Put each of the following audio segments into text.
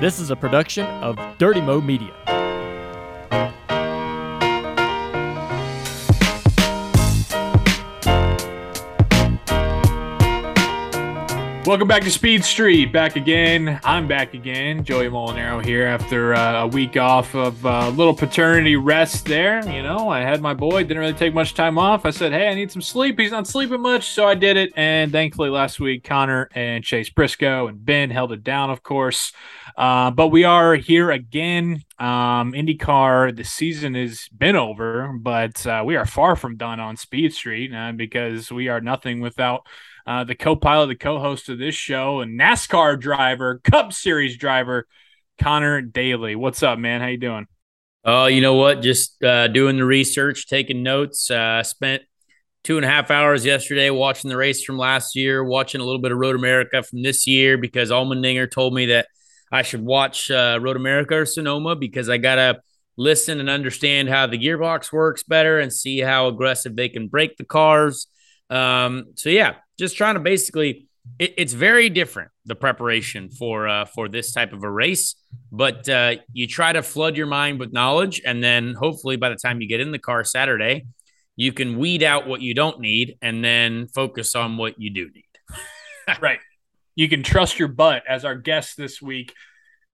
This is a production of Dirty Mo Media. Welcome back to Speed Street. Back again. I'm back again. Joey Mulinaro here after uh, a week off of a uh, little paternity rest there. You know, I had my boy, didn't really take much time off. I said, hey, I need some sleep. He's not sleeping much. So I did it. And thankfully, last week, Conor and Chase Briscoe and Ben held it down, of course. Uh, but we are here again. Um, IndyCar, the season has been over, but uh, we are far from done on Speed Street uh, because we are nothing without uh, the co-pilot, the co-host of this show, and NASCAR driver, Cup Series driver, Conor Daly. What's up, man? How you doing? Oh, you know what? Just uh, doing the research, taking notes. Uh, spent two and a half hours yesterday watching the race from last year, watching a little bit of Road America from this year because Allmendinger told me that I should watch uh, Road America or Sonoma because I gotta listen and understand how the gearbox works better and see how aggressive they can break the cars. Um, so yeah, just trying to basically it, it's very different the preparation for uh, for this type of a race but uh, you try to flood your mind with knowledge and then hopefully by the time you get in the car saturday you can weed out what you don't need and then focus on what you do need. Right. You can trust your butt as our guest this week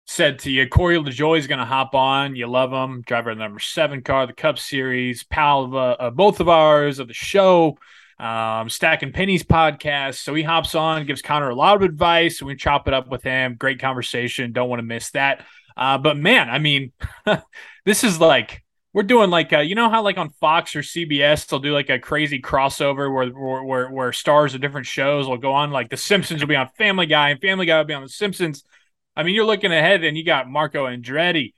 said to you corey lajoie is going to hop on. You love him. Driver number seven car the cup series pal of uh, both of ours of the show um, Stacking Pennies podcast. So he hops on, gives Conor a lot of advice. We chop it up with him. Great conversation. Don't want to miss that. Uh, but man, I mean, this is like we're doing like uh, you know how like on Fox or CBS they'll do like a crazy crossover where where where stars of different shows will go on like The Simpsons will be on Family Guy and Family Guy will be on The Simpsons. I mean, you're looking ahead and you got Marco Andretti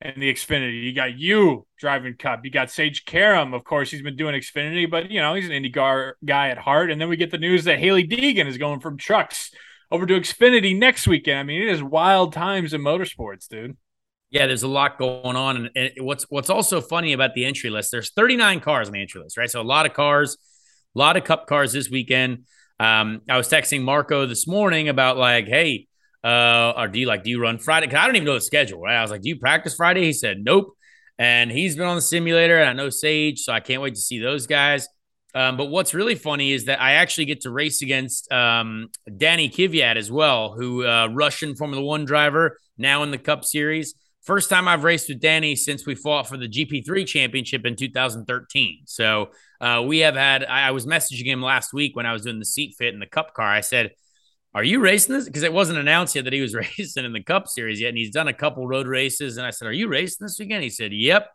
in the Xfinity. You got you driving Cup. You got Sage Karam, of course. He's been doing Xfinity, but you know he's an IndyCar guy at heart. And then we get the news that Hailie Deegan is going from trucks over to Xfinity next weekend. I mean, it is wild times in motorsports, dude. Yeah, there's a lot going on, and what's what's also funny about the entry list? There's 39 cars on the entry list, right? So a lot of cars, a lot of Cup cars this weekend. Um, I was texting Marco this morning about like, hey, uh, or do you like do you run Friday? Cause I don't even know the schedule, right? I was like, do you practice Friday? He said, nope. And he's been on the simulator, and I know Sage, so I can't wait to see those guys. Um, but what's really funny is that I actually get to race against um, Danny Kvyat as well, who uh, Russian Formula One driver now in the Cup Series. First time I've raced with Danny since we fought for the GP3 championship in 2013. So uh, we have had. I, I was messaging him last week when I was doing the seat fit in the Cup car. I said, are you racing this? Because it wasn't announced yet that he was racing in the Cup Series yet, and he's done a couple road races. And I said, "Are you racing this weekend?" He said, "Yep."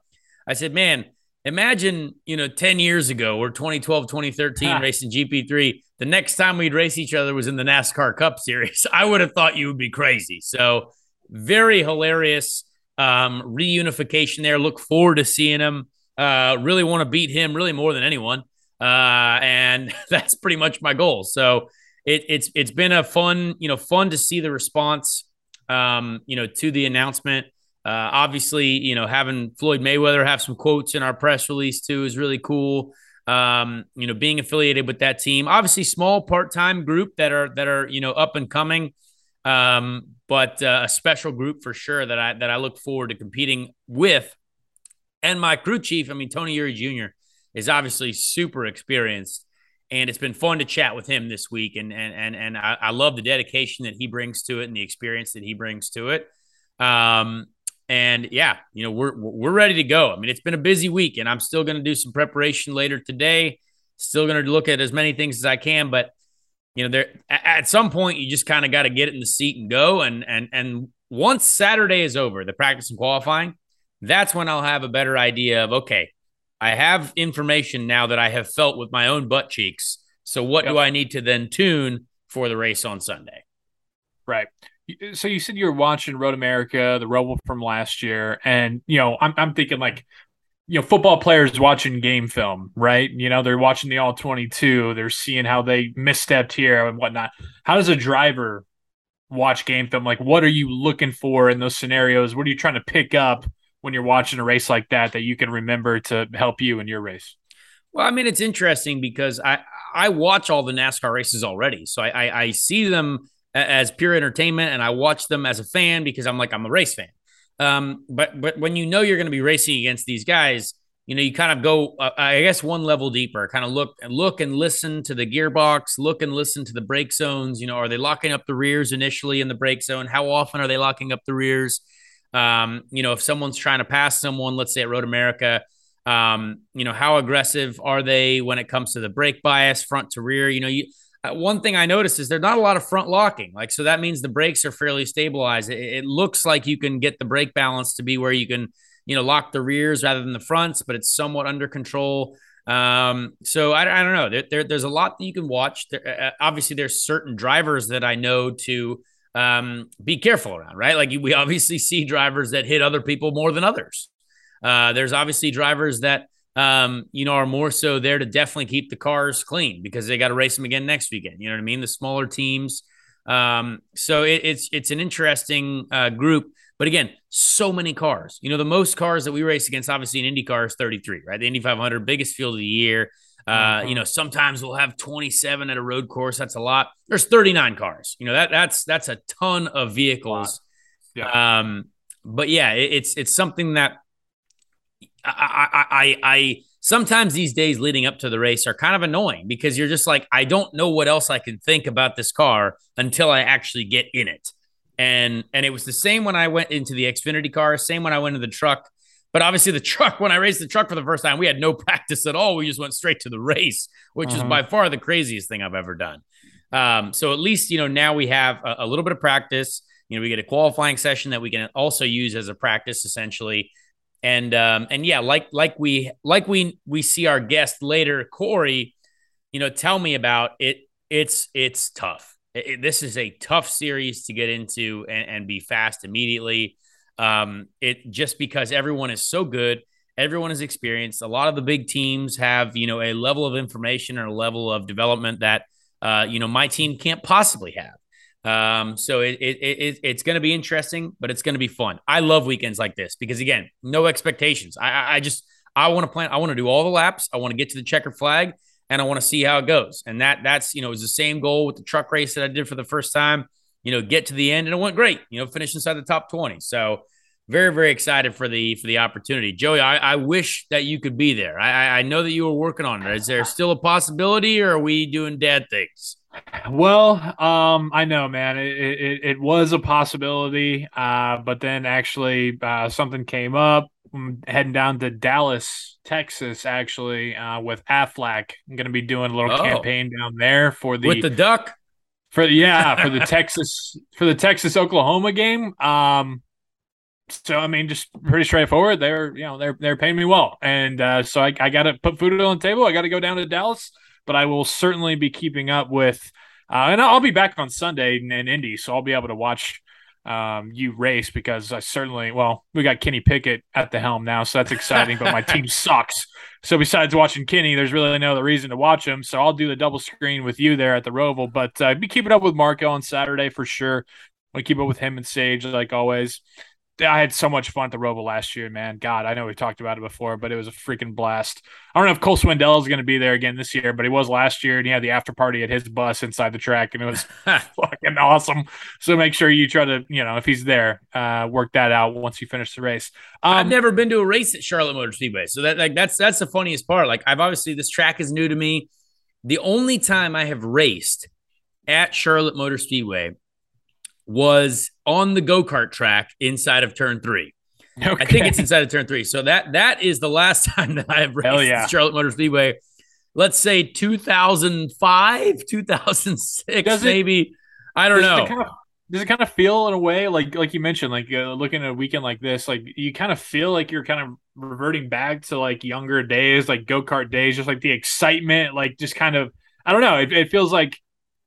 I said, "Man, imagine you know 10 years ago or 2012 2013 racing gp3 the next time we'd race each other was in the nascar cup series i would have thought you would be crazy so very hilarious um, reunification there look forward to seeing him uh, really want to beat him really more than anyone uh, and that's pretty much my goal so it, it's it's been a fun you know fun to see the response um, you know to the announcement. Uh, obviously, you know having Floyd Mayweather have some quotes in our press release too is really cool. Um, you know, being affiliated with that team, obviously small part time group that are that are you know up and coming, um, but uh, a special group for sure that I that I look forward to competing with. And my crew chief, I mean Tony Eury Jr. is obviously super experienced and it's been fun to chat with him this week. And and and and I, I, love the dedication that he brings to it and the experience that he brings to it. Um, and yeah, you know we're we're ready to go. I mean, it's been a busy week, and I'm still going to do some preparation later today. Still going to look at as many things as I can, but you know, there at some point you just kind of got to get it in the seat and go. And and and once Saturday is over, the practice and qualifying, that's when I'll have a better idea of okay, I have information now that I have felt with my own butt cheeks. So what yep. do I need to then tune for the race on Sunday? Right. Uh, so you said you were watching Road America, the Roval from last year, and you know, I'm I'm thinking like, you know, football players watching game film, right? You know, they're watching the all 22, they're seeing how they misstepped here and whatnot. How does a driver watch game film? Like, what are you looking for in those scenarios? What are you trying to pick up? When you're watching a race like that that you can remember to help you in your race? Well, I mean, it's interesting because I I watch all the NASCAR races already, so I I, I see them as pure entertainment, and I watch them as a fan because I'm like I'm a race fan. Um, but but when you know you're going to be racing against these guys, you know you kind of go, uh, I guess, one level deeper. Kind of look look and listen to the gearbox, look and listen to the brake zones. You know, are they locking up the rears initially in the brake zone? How often are they locking up the rears? Um, you know, if someone's trying to pass someone, let's say at Road America, um, you know, how aggressive are they when it comes to the brake bias, front to rear? You know, you uh, one thing I noticed is there's not a lot of front locking. Like, so that means the brakes are fairly stabilized. It, it, looks like you can get the brake balance to be where you can, you know, lock the rears rather than the fronts, but it's somewhat under control. Um, so I, I don't know. There, there, there's a lot that you can watch. There, uh, obviously, there's certain drivers that I know to um, be careful around, right? Like we obviously see drivers that hit other people more than others. Uh, there's obviously drivers that um, you know, are more so there to definitely keep the cars clean because they got to race them again next weekend. You know what I mean? The smaller teams. Um, so it, it's it's an interesting uh, group. But again, so many cars. You know, the most cars that we race against, obviously in IndyCar, is 33, right? The Indy 500, biggest field of the year. Uh. You know, sometimes we'll have 27 at a road course. That's a lot. There's 39 cars. You know that that's that's a ton of vehicles. Yeah. Um, but yeah, it, it's it's something that I, I, I, I, sometimes these days leading up to the race are kind of annoying because you're just like, I don't know what else I can think about this car until I actually get in it. And and it was the same when I went into the Xfinity car, same when I went into the truck. But obviously, the truck, when I raced the truck for the first time, we had no practice at all. We just went straight to the race, which uh-huh. is by far the craziest thing I've ever done. Um, so at least, you know, now we have a, a little bit of practice. You know, we get a qualifying session that we can also use as a practice essentially and um, and yeah, like like we like we we see our guest later, Corey. You know, tell me about it. It's it's tough. It, this is a tough series to get into and, and be fast immediately. Um, it just because everyone is so good, everyone is experienced. A lot of the big teams have you know a level of information or a level of development that uh, you know my team can't possibly have. Um, so it, it, it it's going to be interesting, but it's going to be fun. I love weekends like this because again, no expectations. I, I just I want to plan. I want to do all the laps. I want to get to the checker flag, and I want to see how it goes. And that that's you know is the same goal with the truck race that I did for the first time. You know, get to the end, and it went great. You know, finish inside the top twenty. So very very excited for the for the opportunity, Joey. I, I wish that you could be there. I I know that you were working on it. Is there still a possibility, or are we doing dad things? Well, um, I know, man. It, it, it was a possibility, uh, but then actually uh, something came up. I'm heading down to Dallas, Texas, actually, uh, with Aflac. I'm going to be doing a little oh. campaign down there for the with the duck. For yeah, for the Texas for the Texas Oklahoma game. Um, so I mean, just pretty straightforward. They're you know they're they're paying me well, and uh, so I, I got to put food on the table. I got to go down to Dallas but I will certainly be keeping up with. Uh, and I'll be back on Sunday in, in Indy, so I'll be able to watch um, you race because I certainly, well, we got Kenny Pickett at the helm now, so that's exciting. but my team sucks. So besides watching Kenny, there's really no other reason to watch him. So I'll do the double screen with you there at the Roval. But uh, be keeping up with Marco on Saturday for sure. We keep up with him and Sage like always. I had so much fun at the Roval last year, man. God, I know we talked about it before, but it was a freaking blast. I don't know if Cole Swindell is going to be there again this year, but he was last year, and he had the after party at his bus inside the track, and it was fucking awesome. So make sure you try to, you know, if he's there, uh, work that out once you finish the race. Um, I've never been to a race at Charlotte Motor Speedway, so that like that's that's the funniest part. Like I've obviously this track is new to me. The only time I have raced at Charlotte Motor Speedway was on the go kart track inside of turn three. Okay. I think it's inside of turn three. So that that is the last time that I have raced yeah. Charlotte Motor Speedway. Let's say 2005, 2006, does maybe. It, I don't know. It kind of, does it kind of feel in a way like like you mentioned, like uh, looking at a weekend like this, like you kind of feel like you're kind of reverting back to like younger days, like go kart days, just like the excitement, like just kind of I don't know. It, it feels like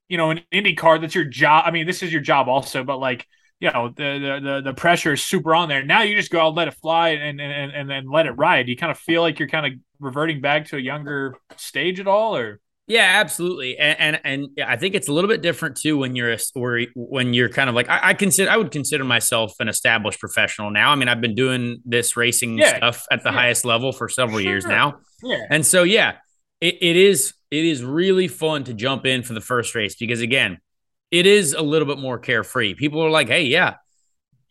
you know, an IndyCar, that's your job. I mean, this is your job also, but like, you know, the the the pressure is super on there. Now you just go out, let it fly, and and and then let it ride. You kind of feel like you're kind of reverting back to a younger stage at all, or yeah, absolutely, and and, and I think it's a little bit different too when you're a, or when you're kind of like I, I, consider I would consider myself an established professional now. I mean, I've been doing this racing yeah. stuff at the yeah. highest level for several sure. years now, yeah, and so yeah, it, it is it is really fun to jump in for the first race because again, it is a little bit more carefree. People are like, hey, yeah,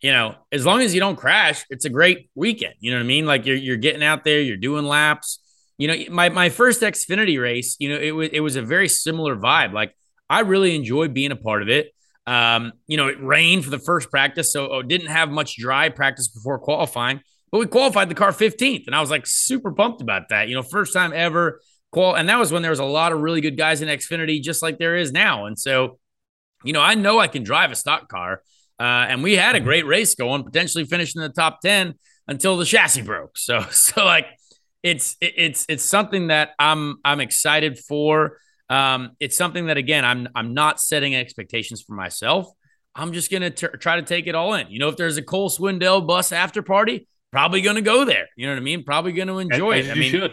you know, as long as you don't crash, it's a great weekend. You know what I mean? Like you're you're getting out there, you're doing laps. You know, my my first Xfinity race, you know, it was it was a very similar vibe. Like I really enjoyed being a part of it. Um, you know, it rained for the first practice, so oh, didn't have much dry practice before qualifying, but we qualified the car 15th, and I was like super pumped about that. You know, first time ever qual, and that was when there was a lot of really good guys in Xfinity, just like there is now. And so, you know, I know I can drive a stock car, uh, and we had a great race going, potentially finishing in the top 10 until the chassis broke. So, so like, it's it's it's something that I'm I'm excited for. Um, it's something that again, I'm I'm not setting expectations for myself. I'm just gonna t- try to take it all in. You know, if there's a Cole Swindell bus after party, probably gonna go there. You know what I mean? Probably gonna enjoy As it. I you mean, should.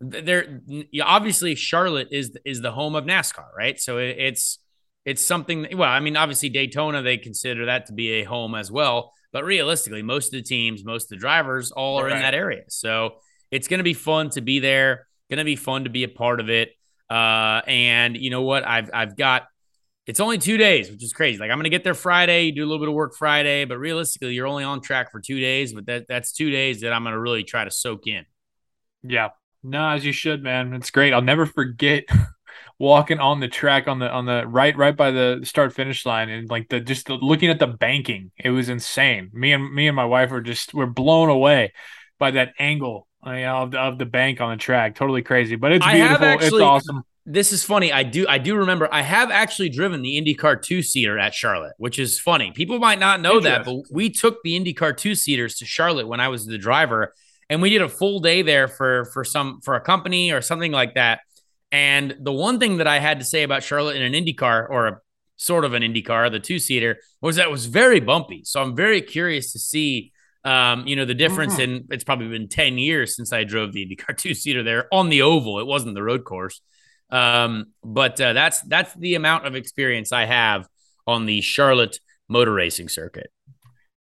there obviously Charlotte is is the home of NASCAR, right? So it, it's it's something. That, well, I mean, obviously Daytona they consider that to be a home as well, but realistically, most of the teams, most of the drivers, all are in that area. So it's going to be fun to be there. Going to be fun to be a part of it. Uh, and you know what? I've I've got. It's only two days, which is crazy. Like I'm going to get there Friday, do a little bit of work Friday, but realistically, you're only on track for two days. But that that's two days that I'm going to really try to soak in. Yeah. No, as you should, man. It's great. I'll never forget walking on the track on the on the right right by the start finish line and like the just the, looking at the banking. It was insane. Me and me and my wife were just were blown away by that angle uh, you know, of the, of the bank on the track. Totally crazy, but it's beautiful. it's awesome. this is funny. I do I do remember I have actually driven the IndyCar two seater at Charlotte, which is funny. People might not know that, but we took the IndyCar two seaters to Charlotte when I was the driver, and we did a full day there for for some for a company or something like that. And the one thing that I had to say about Charlotte in an IndyCar or a sort of an IndyCar, the two seater, was that it was very bumpy. So I'm very curious to see. Um, you know, the difference Mhm. in it's probably been 10 years since I drove the IndyCar two seater there on the oval. It wasn't the road course. Um, but uh, that's that's the amount of experience I have on the Charlotte motor racing circuit.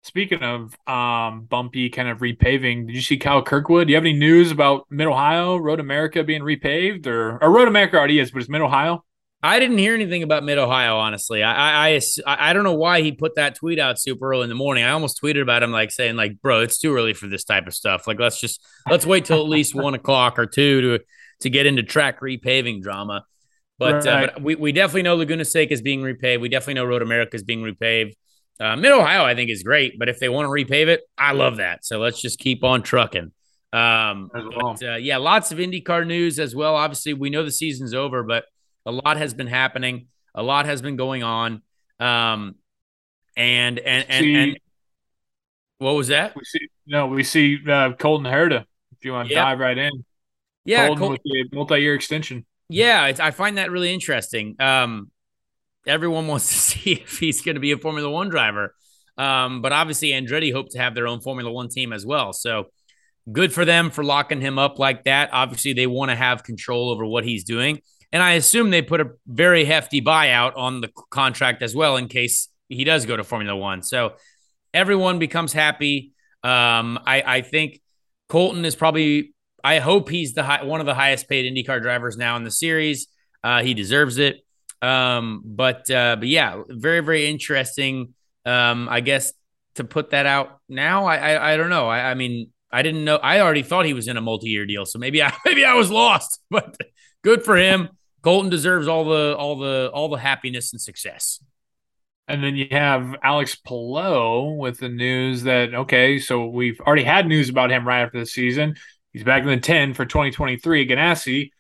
Speaking of um, bumpy kind of repaving, did you see Kyle Kirkwood? Do you have any news about Mid Ohio, Road America being repaved, or or Road America already is, but it's Mid Ohio? I didn't hear anything about Mid Ohio, honestly. I, I I I don't know why he put that tweet out super early in the morning. I almost tweeted about him, like saying, like, bro, it's too early for this type of stuff. Like, let's just let's wait till at least one o'clock or two to to get into track repaving drama. But, uh, but we, we definitely know Laguna Seca is being repaved. We definitely know Road America is being repaved. Uh, Mid Ohio, I think, is great. But if they want to repave it, I love that. So let's just keep on trucking. Um, well. but, uh, yeah, lots of IndyCar news as well. Obviously, we know the season's over, but a lot has been happening. A lot has been going on. Um, and and and, See- and what was that? We see no, we see uh, Colton Herta. If you want to Yep. dive right in, Yeah, Colton Col- with the multi-year extension. Yeah, it's, I find that really interesting. Um, everyone wants to see if he's going to be a Formula One driver, um, but obviously Andretti hope to have their own Formula One team as well. So good for them for locking him up like that. Obviously, they want to have control over what he's doing, and I assume they put a very hefty buyout on the contract as well in case he does go to Formula One. So everyone becomes happy. Um, I, I think Colton is probably I hope he's the high, one of the highest paid IndyCar drivers now in the series. Uh, he deserves it. Um, but uh, but yeah, very very interesting. Um, I guess to put that out now, I I, I don't know. I, I mean, I didn't know. I already thought he was in a multi-year deal, so maybe I maybe I was lost. But good for him. Colton deserves all the all the all the happiness and success. And then you have Alex Palou with the news that okay, so we've already had news about him right after the season. He's back in the 10 for 2023 at Ganassi.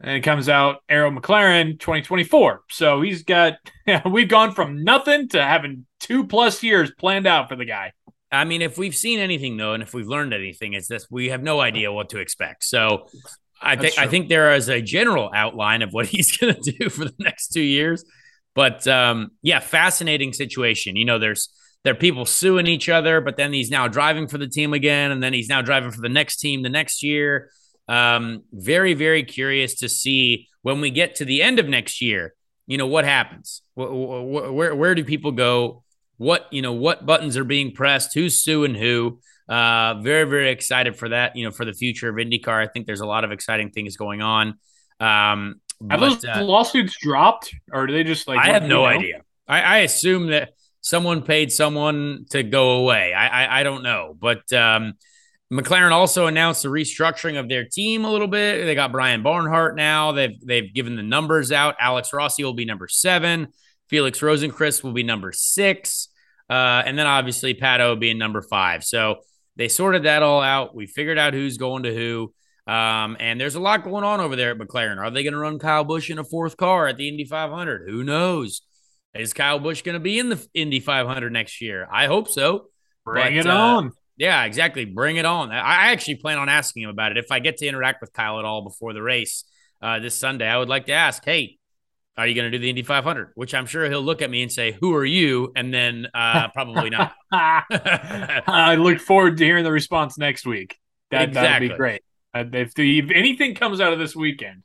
And it comes out Arrow McLaren 2024. So he's got we've gone from nothing to having two plus years planned out for the guy. I mean, if we've seen anything though, and if we've learned anything, it's this: we have no idea what to expect. So, I think I think there is a general outline of what he's going to do for the next two years. But um, yeah, fascinating situation. You know, there's there are people suing each other, but then he's now driving for the team again, and then he's now driving for the next team the next year. Um, very very curious to see when we get to the end of next year. You know what happens? Wh- wh- wh- Where where do people go? what you know what buttons are being pressed who's suing who uh very very excited for that you know for the future of indycar i think there's a lot of exciting things going on um Have but, those uh, lawsuits dropped or do they just like i have no know? idea I, I assume that someone paid someone to go away. I I, I don't know, but um, McLaren also announced the restructuring of their team a little bit. They got Brian Barnhart now. They've they've given the numbers out. Alex Rossi will be number seven. Felix Rosenqvist will be number six. Uh, and then obviously Pato being number five. So they sorted that all out. We figured out who's going to who. Um, and there's a lot going on over there at McLaren. Are they going to run Kyle Busch in a fourth car at the Indy 500? Who knows? Is Kyle Busch going to be in the Indy 500 next year? I hope so. Bring but, it uh, on. Yeah, exactly. Bring it on. I actually plan on asking him about it. If I get to interact with Kyle at all before the race uh, this Sunday, I would like to ask, hey, are you going to do the Indy 500? Which I'm sure he'll look at me and say, "Who are you?" And then uh, probably not. I look forward to hearing the response next week. That exactly. that'd be great. Uh, if, the, if anything comes out of this weekend,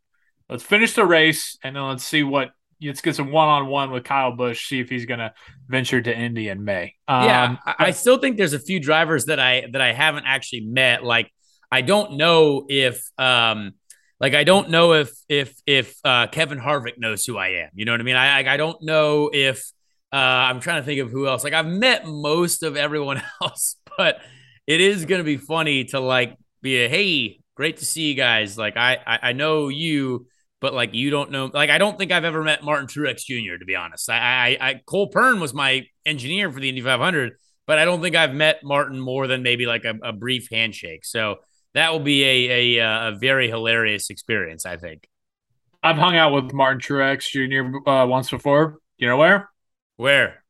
let's finish the race and then let's see what. Let's get some one-on-one with Kyle Busch. See if he's going to venture to Indy in May. Um, yeah, I, I still think there's a few drivers that I that I haven't actually met. Like I don't know if. um like I don't know if if if uh, Kevin Harvick knows who I am. You know what I mean? I I don't know if uh, I'm trying to think of who else. Like I've met most of everyone else, but it is gonna be funny to like be a hey, great to see you guys. Like I I, I know you, but like you don't know. Like I don't think I've ever met Martin Truex Jr. To be honest, I I, I Cole Pearn was my engineer for the Indy 500, but I don't think I've met Martin more than maybe like a, a brief handshake. So that will be a, a, uh, a very hilarious experience. I think. I've hung out with Martin Truex Jr. Uh, once before. You know where? Where?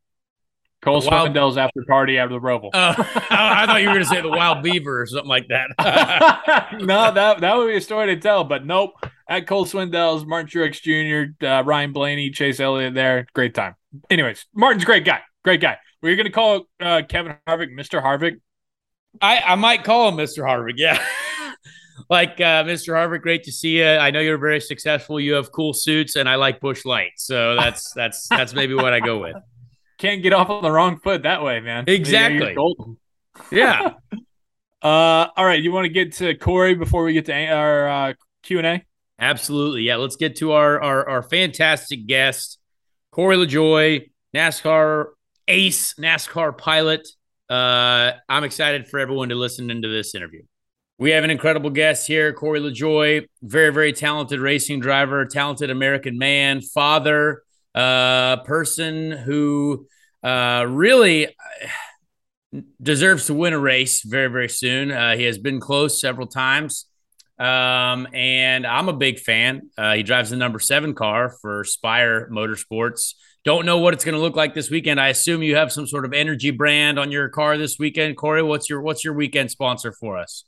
Cole Wild... Swindell's after party after the Roval. Uh, I thought you were going to say the Wild Beaver or something like that. no, that that would be a story to tell, but nope. At Cole Swindell's, Martin Truex Jr., uh, Ryan Blaney, Chase Elliott there. Great time. Anyways, Martin's great guy. Great guy. Were you going to call uh, Kevin Harvick Mr. Harvick? I, I might call him Mr. Harvick. Yeah. like uh, Mr. Harvick, great to see you. I know you're very successful. You have cool suits, and I like Busch Light. So that's that's that's maybe what I go with. Can't get off on the wrong foot that way, man. Exactly. Yeah. uh, all right. You want to get to Corey before we get to our uh, Q and A? Absolutely. Yeah. Let's get to our our, our fantastic guest, Corey LaJoie, NASCAR ace, NASCAR pilot. Uh, I'm excited for everyone to listen into this interview. We have an incredible guest here, Corey LaJoie, very, very talented racing driver, talented American man, father, uh, person who uh, really uh, deserves to win a race very, very soon. Uh, he has been close several times. Um, and I'm a big fan. Uh, he drives the number seven car for Spire Motorsports. Don't know what it's going to look like this weekend. I assume you have some sort of energy brand on your car this weekend, Corey. What's your what's your weekend sponsor for us?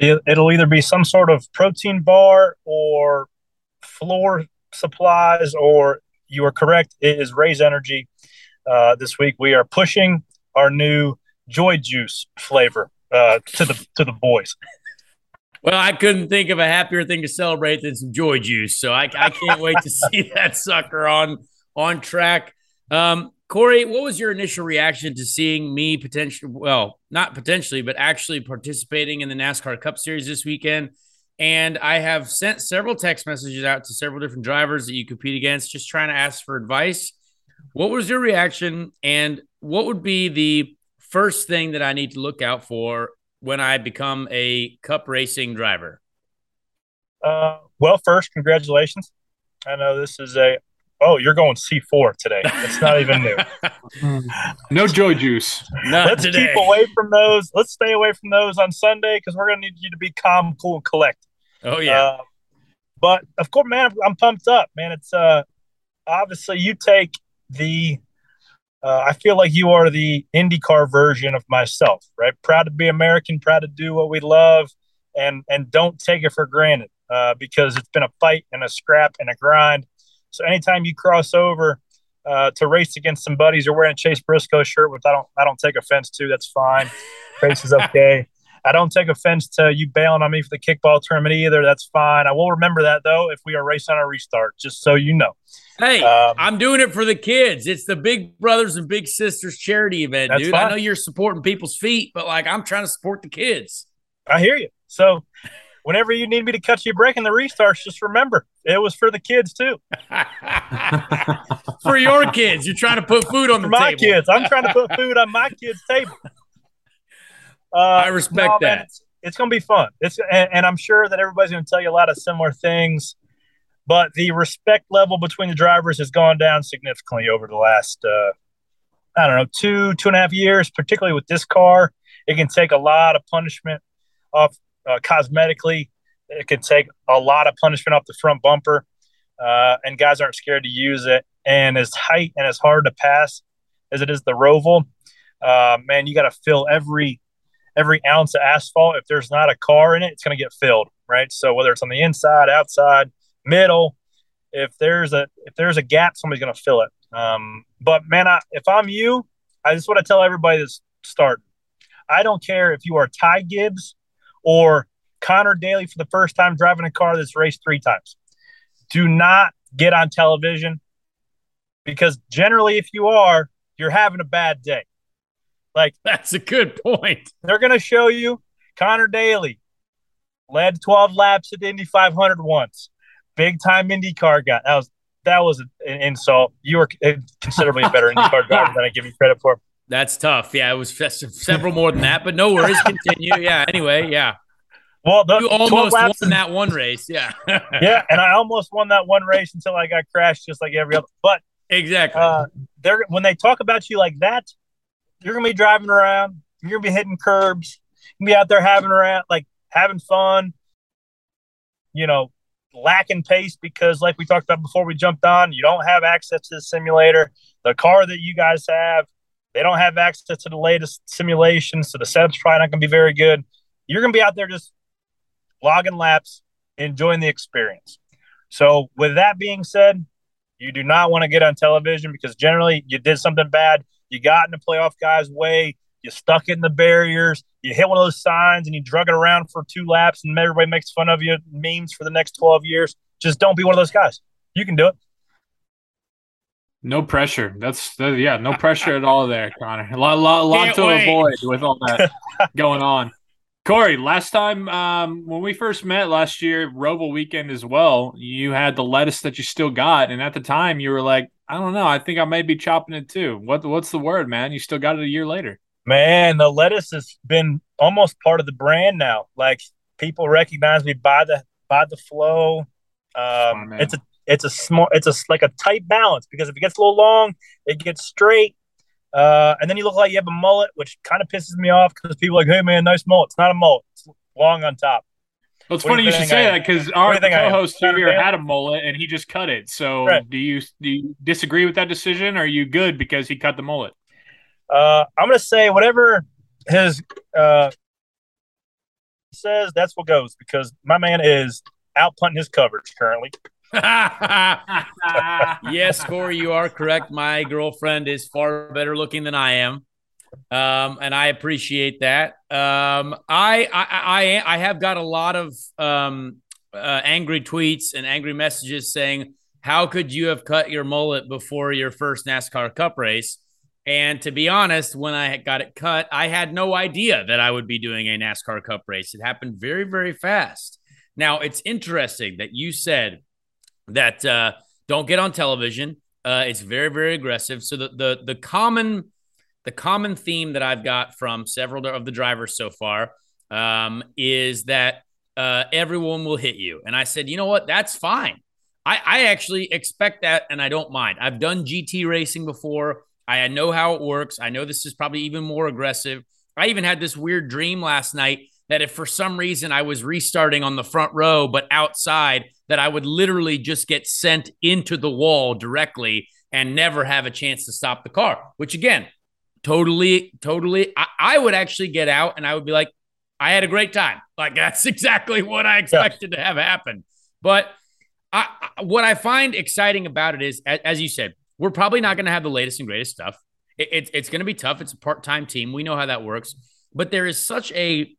It'll either be some sort of protein bar or floor supplies, or you are correct. It is Raze Energy. Uh, this week we are pushing our new Joy Juice flavor uh, to the to the boys. Well, I couldn't think of a happier thing to celebrate than some Joy Juice, so I, I can't wait to see that sucker on on track. Um, Corey, what was your initial reaction to seeing me potentially, well, not potentially, but actually participating in the NASCAR Cup Series this weekend? And I have sent several text messages out to several different drivers that you compete against, just trying to ask for advice. What was your reaction? And what would be the first thing that I need to look out for when I become a cup racing driver? Uh, well, first, congratulations. I know this is a oh, you're going C4 today. It's not even new. no joy juice. Not Let's today. keep away from those. Let's stay away from those on Sunday because we're going to need you to be calm, cool, and collect. Oh, yeah. Uh, but of course, man, I'm pumped up, man. It's uh, obviously you take the, uh, I feel like you are the IndyCar version of myself, right? Proud to be American, proud to do what we love, and and don't take it for granted uh, because it's been a fight and a scrap and a grind so anytime you cross over uh, to race against some buddies or wearing a Chase Briscoe shirt, which I don't I don't take offense to, that's fine. Race is okay. I don't take offense to you bailing on me for the kickball tournament either. That's fine. I will remember that though if we are racing on a restart, just so you know. Hey, um, I'm doing it for the kids. It's the Big Brothers and Big Sisters charity event, dude. Fine. I know you're supporting people's feet, but like I'm trying to support the kids. I hear you. So whenever you need me to cut you a break in the restarts, just remember it was for the kids too. for your kids, you're trying to put food on for the my table. kids. I'm trying to put food on my kids' table. Uh, I respect no, that. man, it's, it's going to be fun. It's and, and I'm sure that everybody's going to tell you a lot of similar things, but the respect level between the drivers has gone down significantly over the last uh, I don't know two two and a half years, particularly with this car. It can take a lot of punishment off uh, cosmetically. It can take a lot of punishment off the front bumper, uh, and guys aren't scared to use it. And as tight and as hard to pass as it is the Roval, uh, man, you got to fill every every ounce of asphalt. If there's not a car in it, it's going to get filled, right? So whether it's on the inside, outside, middle, if there's a if there's a gap, somebody's going to fill it. Um, but man, I, if I'm you, I just want to tell everybody to start. I don't care if you are Ty Gibbs or Conor Daly for the first time driving a car that's raced three times. Do not get on television because generally, if you are, you're having a bad day. Like That's a good point. they're going to show you Conor Daly led 12 laps at the Indy 500 once, big time IndyCar guy. That was that was an insult. You were considerably better IndyCar driver than I give you credit for. That's tough. Yeah, it was several more than that, but no worries. Continue. Yeah. Anyway, yeah. Well, the, You almost won in- that one race. Yeah. yeah, and I almost won that one race until I got crashed, just like every other. But exactly. uh, they're when they talk about you like that, you're gonna be driving around. You're gonna be hitting curbs. Be out there having around, like having fun. You know, lacking pace because, like we talked about before we jumped on, you don't have access to the simulator. The car that you guys have, they don't have access to the latest simulations, so the setup's probably not gonna be very good. You're gonna be out there just logging laps, enjoying the experience. So, with that being said, you do not want to get on television because generally you did something bad. You got in the playoff guy's way. You stuck it in the barriers. You hit one of those signs and you drug it around for two laps, and everybody makes fun of you, memes for the next 12 years. Just don't be one of those guys. You can do it. No pressure. That's that, yeah, no pressure at all there, Conor. A lot, lot, lot to wait. avoid with all that going on. Corey, last time um, when we first met last year, Roval weekend as well, you had the lettuce that you still got, and at the time you were like, I don't know, I think I may be chopping it too. What what's the word, man? You still got it a year later. Man, the lettuce has been almost part of the brand now. Like people recognize me by the by the flow. Um, man. it's a it's a small it's a like a tight balance because if it gets a little long, it gets straight. Uh, and then you look like you have a mullet, which kind of pisses me off because people are like, "Hey, man, nice mullet." It's not a mullet; it's long on top. Well, it's What funny you you should say I that because our you think I am? co-host Not here had a mullet and he just cut it. So Right. do you do you disagree with that decision? Or are you good because he cut the mullet? Uh, I'm gonna say whatever his uh, says. That's what goes because my man is out punting his coverage currently. yes, Corey, you are correct. My girlfriend is far better looking than I am. Um, and I appreciate that. Um, I, I, I, I have got a lot of um, uh, angry tweets and angry messages saying, "How could you have cut your mullet before your first NASCAR Cup race?" And to be honest, when I got it cut, I had no idea that I would be doing a NASCAR Cup race. It happened very, very fast. Now it's interesting that you said that uh, don't get on television. Uh, it's very, very aggressive. So the the the common the common theme that I've got from several of the drivers so far um, is that uh, everyone will hit you. And I said, you know what? That's fine. I, I actually expect that, and I don't mind. I've done GT racing before. I know how it works. I know this is probably even more aggressive. I even had this weird dream last night that if for some reason I was restarting on the front row, but outside, that I would literally just get sent into the wall directly and never have a chance to stop the car, which again, totally, totally, I, I would actually get out and I would be like, I had a great time. Like that's exactly what I expected to have happen. But I, what I find exciting about it is, a- as you said, we're probably not going to have the latest and greatest stuff. It, it's it's going to be tough. It's a part time team. We know how that works. But there is such a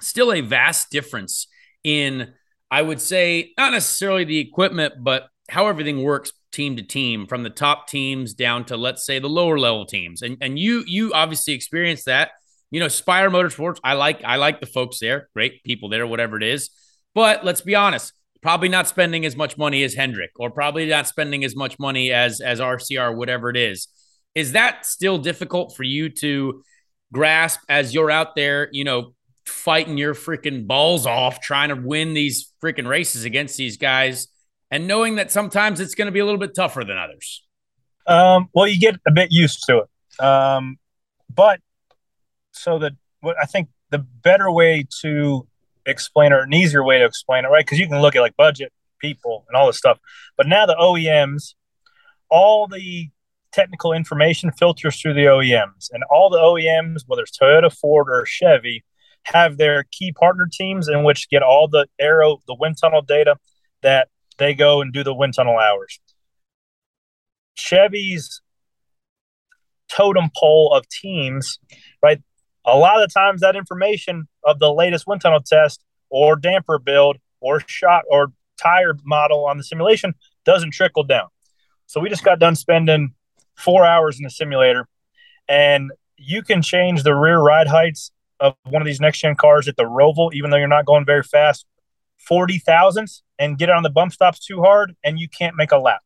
still a vast difference in, I would say, not necessarily the equipment, but how everything works team to team, from the top teams down to let's say the lower level teams. And and you you obviously experienced that. You know, Spire Motorsports. I like I like the folks there. Great people there. Whatever it is. But let's be honest, probably not spending as much money as Hendrick, or probably not spending as much money as as RCR, whatever it is. Is that still difficult for you to grasp as you're out there, you know, fighting your freaking balls off, trying to win these freaking races against these guys, and knowing that sometimes it's going to be a little bit tougher than others? Um, well, you get a bit used to it. Um, but so that what I think the better way to explain or an easier way to explain it, right? Because you can look at like budget, people, and all this stuff. But now the OEMs, all the technical information filters through the OEMs, and all the OEMs, whether it's Toyota, Ford, or Chevy, have their key partner teams in which get all the aero, the wind tunnel data that they go and do the wind tunnel hours. Chevy's totem pole of teams, right? A lot of times that information of the latest wind tunnel test or damper build or shot or tire model on the simulation doesn't trickle down. So we just got done spending four hours in the simulator and you can change the rear ride heights of one of these next gen cars at the Roval, even though you're not going very fast, 40 thousandths and get on the bump stops too hard and you can't make a lap.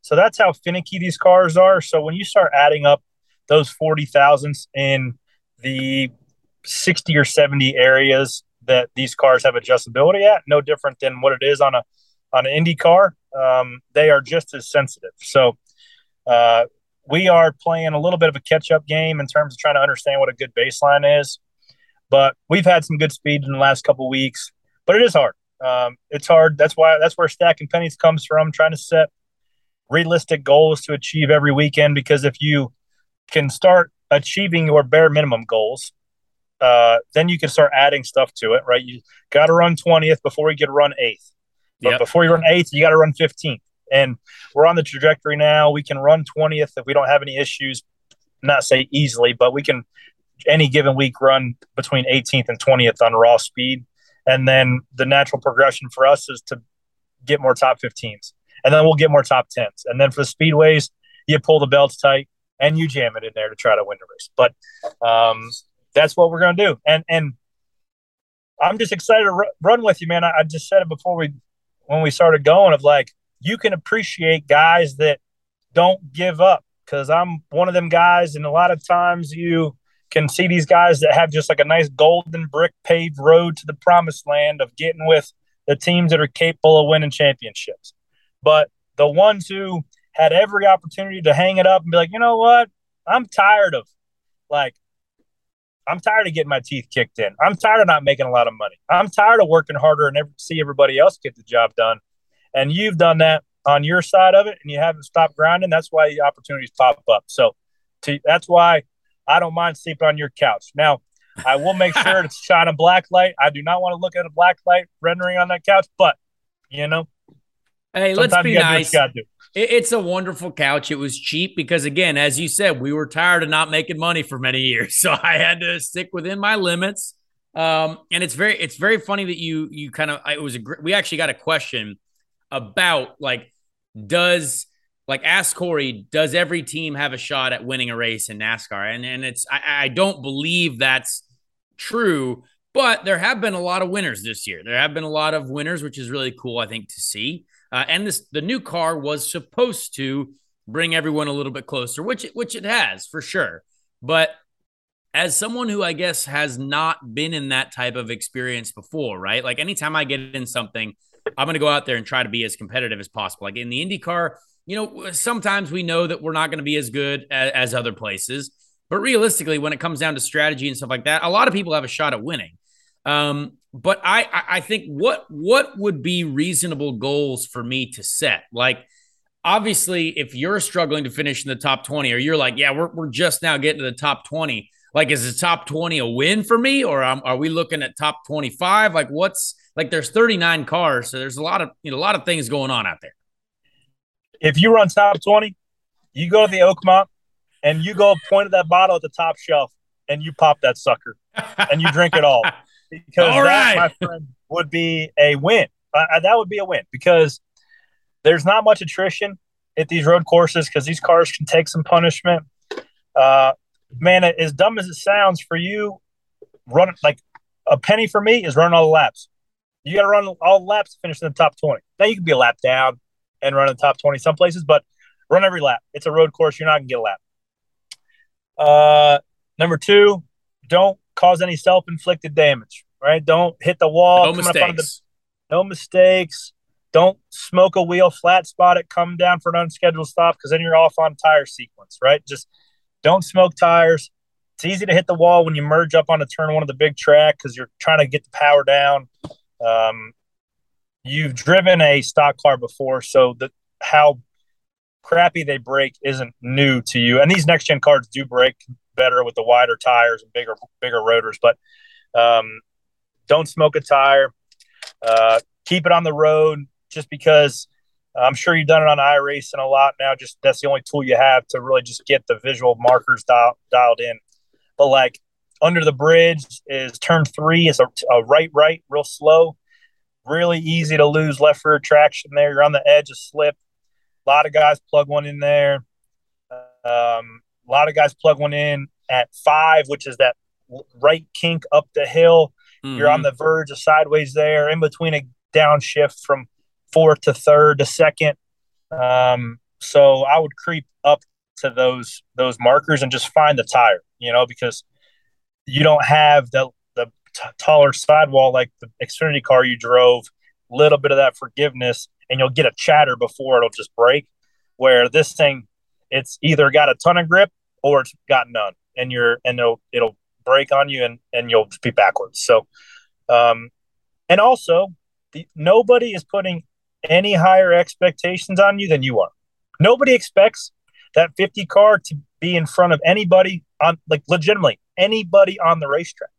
So that's how finicky these cars are. So when you start adding up those 40 thousandths in the 60 or 70 areas that these cars have adjustability at, no different than what it is on a on an Indy car. Um, they are just as sensitive. So uh, we are playing a little bit of a catch up game in terms of trying to understand what a good baseline is. But we've had some good speed in the last couple weeks, but it is hard. Um, it's hard. That's why that's where stacking pennies comes from. Trying to set realistic goals to achieve every weekend because if you can start achieving your bare minimum goals, uh, then you can start adding stuff to it, right? You got to run 20th before you get run eighth. But yep. before you run eighth, you got to run 15th. And we're on the trajectory now. We can run 20th if we don't have any issues. Not say easily, but we can any given week run between 18th and 20th on raw speed. And then the natural progression for us is to get more top 15s. And then we'll get more top 10s. And then for the speedways, you pull the belts tight and you jam it in there to try to win the race. But um, that's what we're going to do. And and I'm just excited to r- run with you, man. I, I just said it before we when we started going of like you can appreciate guys that don't give up because I'm one of them guys, and a lot of times you can see these guys that have just like a nice golden brick paved road to the promised land of getting with the teams that are capable of winning championships. But the ones who had every opportunity to hang it up and be like, you know what? I'm tired of like, I'm tired of getting my teeth kicked in. I'm tired of not making a lot of money. I'm tired of working harder and every, see everybody else get the job done. And you've done that on your side of it and you haven't stopped grinding. That's why the opportunities pop up. So to, that's why I don't mind sleeping on your couch. Now, I will make sure to shine a black light. I do not want to look at a black light rendering on that couch, but you know, hey, let's be nice. It's a wonderful couch. It was cheap because, again, as you said, we were tired of not making money for many years, so I had to stick within my limits. Um, and it's very, it's very funny that you, you kind of, it was a, we actually got a question about like, does like ask Corey, does every team have a shot at winning a race in NASCAR? And and it's I, I don't believe that's true, but there have been a lot of winners this year. There have been a lot of winners, which is really cool, I think, to see. Uh, and this the new car was supposed to bring everyone a little bit closer, which it, which it has for sure. But as someone who I guess has not been in that type of experience before, right? Like anytime I get in something, I'm going to go out there and try to be as competitive as possible. Like in the IndyCar, you know, sometimes we know that we're not going to be as good as, as, other places. But realistically, when it comes down to strategy and stuff like that, a lot of people have a shot at winning. Um, but I, I think what what would be reasonable goals for me to set? Like, obviously, if you're struggling to finish in the top 20, or you're like, yeah, we're, we're just now getting to the top 20, like, is the top 20 a win for me? Or um, are we looking at top 25? Like, what's like there's 39 cars, so there's a lot of you know a lot of things going on out there if you run top 20, you go to the Oakmont and you go point at that bottle at the top shelf and you pop that sucker and you drink it all. Because all that, right. my friend, would be a win. Uh, that would be a win because there's not much attrition at these road courses because these cars can take some punishment. Uh, man, as dumb as it sounds for you, run like a penny for me is running all the laps. You got to run all the laps to finish in the top 20. Now you can be a lap down and run in the top 20 some places, but run every lap. It's a road course. You're not going to get a lap. Uh, number two, don't cause any self inflicted damage, right? Don't hit the wall. No mistakes. The, no mistakes. Don't smoke a wheel, flat spot it, come down for an unscheduled stop because then you're off on tire sequence, right? Just don't smoke tires. It's easy to hit the wall when you merge up on a turn one of the big track because you're trying to get the power down. Um, you've driven a stock car before, so the how crappy they break isn't new to you. And these next gen cars do break better with the wider tires and bigger bigger rotors, but um, don't smoke a tire. Uh, keep it on the road just because I'm sure you've done it on iRacing a lot now. Just that's the only tool you have to really just get the visual markers dial, dialed in. But like under the bridge is turn three is a, a right right real slow, really easy to lose left rear traction there. You're on the edge of slip. A lot of guys plug one in there. Um, a lot of guys plug one in at five, which is that right kink up the hill. Mm-hmm. You're on mm-hmm. the verge of sideways there, in between a downshift from fourth to third to second. Um, so I would creep up to those those markers and just find the tire, you know, because you don't have the taller sidewall like the Xfinity car you drove. Little bit of that forgiveness, and you'll get a chatter before it'll just break. Where this thing, it's either got a ton of grip or it's got none, and you're and it'll it'll break on you and and you'll be backwards. So, um, and also the, nobody is putting any higher expectations on you than you are. Nobody expects that 50 car to be in front of anybody on like legitimately anybody on the racetrack.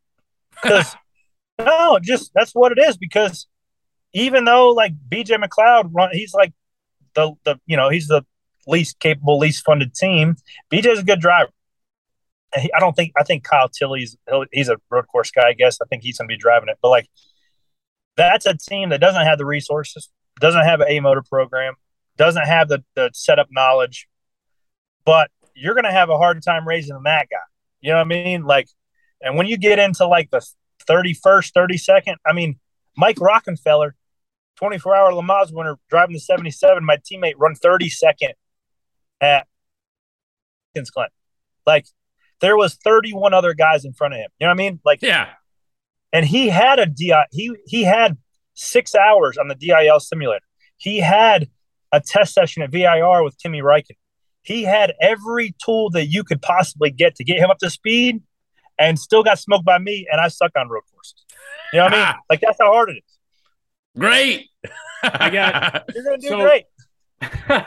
Because no, just that's what it is. Because even though like BJ McLeod run, he's like the the you know he's the least capable, least funded team. BJ's a good driver. I don't think I think Kyle Tilley's he's a road course guy. I guess I think he's to be driving it. But like that's a team that doesn't have the resources, doesn't have A motor program, doesn't have the, the setup knowledge, but you're to have a hard time raising that guy. You know what I mean? Like, and when you get into like the 31st, 32nd, I mean, Mike Rockenfeller, 24 hour Le Mans winner, driving the 77, my teammate run 32nd at Kins Glen. Like, there was 31 other guys in front of him. You know what I mean? Like, yeah. And he had a DI, he, he had six hours on the DIL simulator. He had a test session at VIR with Timmy Räikkönen. He had every tool that you could possibly get to get him up to speed and still got smoked by me. And I suck on road courses. You know what I mean? Like that's how hard it is. Great. I got you're gonna do so, great.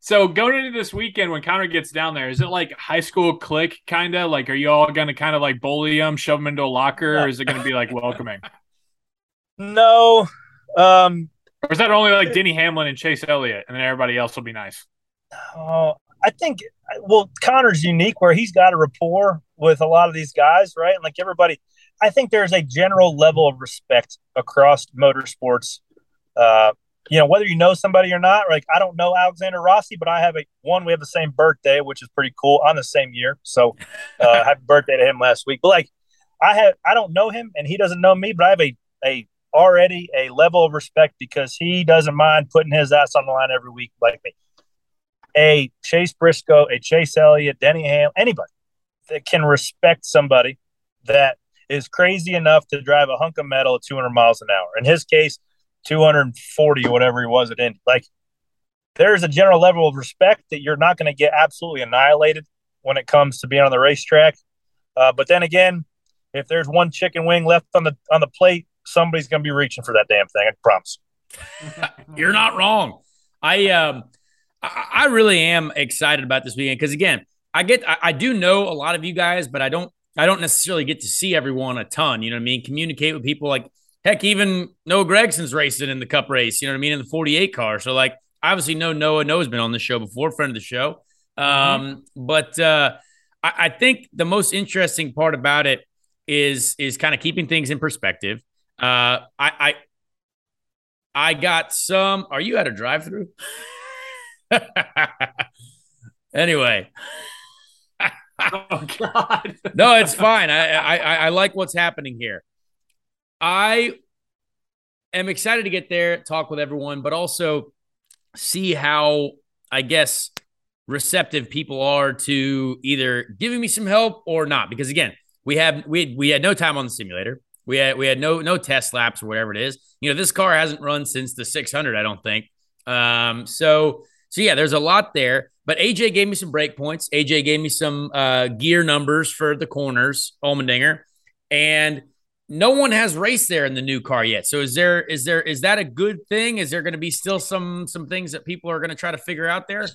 so going into this weekend when Conor gets down there, is it like high school click kind of like are you all gonna kind of like bully him, shove him into a locker, or is it gonna be like welcoming? No. Um or is that only like Denny Hamlin and Chase Elliott, and then everybody else will be nice? Oh, I think well, Conor's unique where he's got a rapport with a lot of these guys, right? And like everybody, I think there's a general level of respect across motorsports. Uh, you know, whether you know somebody or not, like I don't know Alexander Rossi, but I have a one, we have the same birthday, which is pretty cool on the same year. So uh, happy birthday to him last week. But like I have I don't know him and he doesn't know me, but I have a a already a level of respect because he doesn't mind putting his ass on the line every week like me. A Chase Briscoe, a Chase Elliott, Denny Ham, anybody that can respect somebody that is crazy enough to drive a hunk of metal at 200 miles an hour. In his case, 240 whatever he was at Indy. Like there's a general level of respect that you're not going to get absolutely annihilated when it comes to being on the racetrack. Uh, but then again, if there's one chicken wing left on the on the plate, somebody's going to be reaching for that damn thing. I promise. You're not wrong. I um, I really am excited about this weekend because again, I get I, I, do know a lot of you guys, but I don't I don't necessarily get to see everyone a ton. You know what I mean? Communicate with people like heck, even Noah Gragson's racing in the Cup race. You know what I mean? In the 48 car. So like obviously, no Noah Noah's been on the show before, friend of the show. Mm-hmm. Um, mm-hmm. but uh, I, I think the most interesting part about it is is kind of keeping things in perspective. Uh, I, I I got some. Are you at a drive-through? anyway. oh God. no, it's fine. I, I I like what's happening here. I am excited to get there, talk with everyone, but also see how I guess receptive people are to either giving me some help or not. Because again, we have we we had no time on the simulator. We had we had no no test laps or whatever it is. You know, this car hasn't run since the 600, I don't think. Um, so so yeah, there's a lot there. But AJ gave me some break points. AJ gave me some uh, gear numbers for the corners, Allmendinger, and no one has raced there in the new car yet. So is there is there is that a good thing? Is there going to be still some some things that people are going to try to figure out there?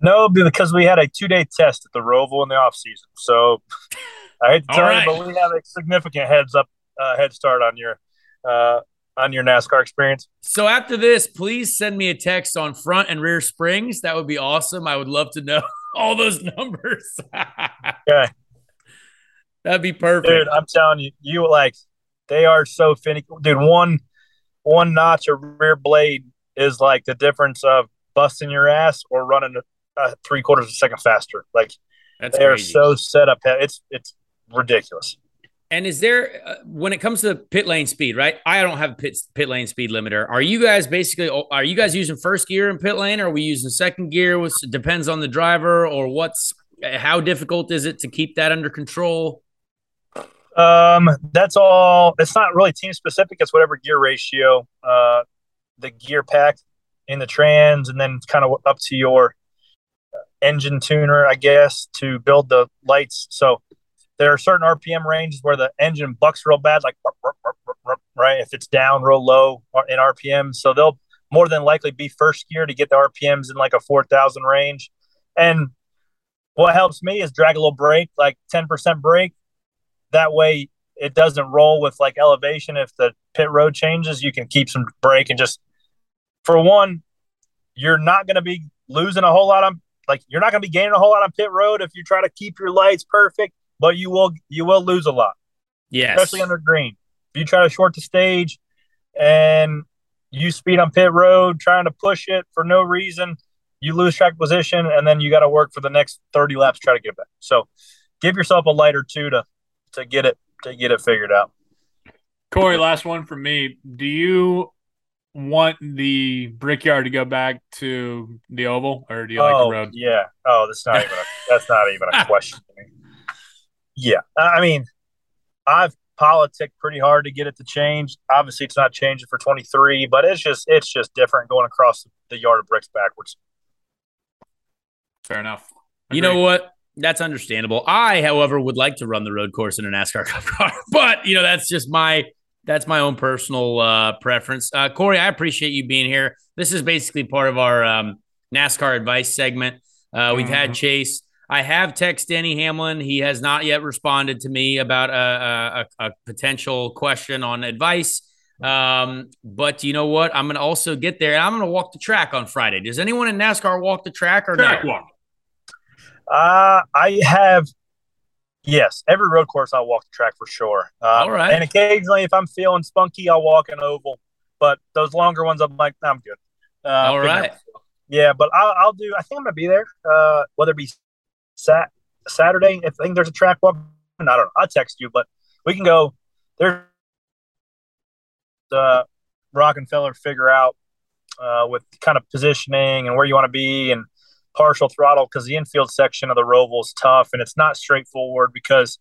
No, because we had a two day test at the Roval in the off season. So I hate to tell right. you, but we have a significant heads up uh, head start on your uh, on your NASCAR experience. So after this, please send me a text on front and rear springs. That would be awesome. I would love to know all those numbers. okay. That'd be perfect. Dude, I'm telling you, you like they are so finicky. Dude, one one notch of rear blade is like the difference of busting your ass or running uh, three quarters of a second faster. Like That's they crazy. are so set up. It's it's ridiculous. And is there, uh, when it comes to pit lane speed, right? I don't have a pit, pit lane speed limiter. Are you guys basically, are you guys using first gear in pit lane? Or are we using second gear? Which depends on the driver or what's, how difficult is it to keep that under control? Um, that's all. It's not really team specific. It's whatever gear ratio, uh, the gear pack in the trans, and then kind of up to your engine tuner, I guess, to build the lights. So there are certain RPM ranges where the engine bucks real bad, like right if it's down real low in RPM. So they'll more than likely be first gear to get the RPMs in like a four thousand range. And what helps me is drag a little brake, like ten percent brake. That way it doesn't roll with like elevation. If the pit road changes, you can keep some brake and just for one, you're not going to be losing a whole lot on like you're not going to be gaining a whole lot on pit road if you try to keep your lights perfect but you will you will lose a lot. Yeah, especially under green. If you try to short the stage and you speed on pit road trying to push it for no reason, you lose track position, and then you got to work for the next thirty laps to try to get it back. So, give yourself a light or two to to get it to get it figured out. Corey, last one from me. Do you want the Brickyard to go back to the oval, or do you oh, like the oh, road? Yeah. Oh, that's not even a, that's not even a question. Yeah, I mean, I've politicked pretty hard to get it to change. Obviously, it's not changing for 23, but it's just it's just different going across the yard of bricks backwards. Fair enough. Agreed. You know what? That's understandable. I, however, would like to run the road course in a NASCAR Cup car, but you know that's just my that's my own personal uh, preference. Uh, Corey, I appreciate you being here. This is basically part of our um, NASCAR advice segment. Uh, we've mm-hmm. had Chase I have texted Denny Hamlin. He has not yet responded to me about a, a, a potential question on advice. Um, but you know what? I'm going to also get there. I'm going to walk the track on Friday. Does anyone in NASCAR walk the track or track walk? Uh, I have. Yes, every road course I walk the track for sure. Um, All right. And occasionally, if I'm feeling spunky, I'll walk an oval. But those longer ones, I'm like, I'm good. Uh, All right. Yeah, but I'll, I'll, do. I think I'm gonna be there. Uh, whether it be sat Saturday. I think there's a track walk, I don't know. I'll text you, but we can go. There's the Rockefeller figure out uh, with kind of positioning and where you want to be and partial throttle because the infield section of the Roval is tough and it's not straightforward because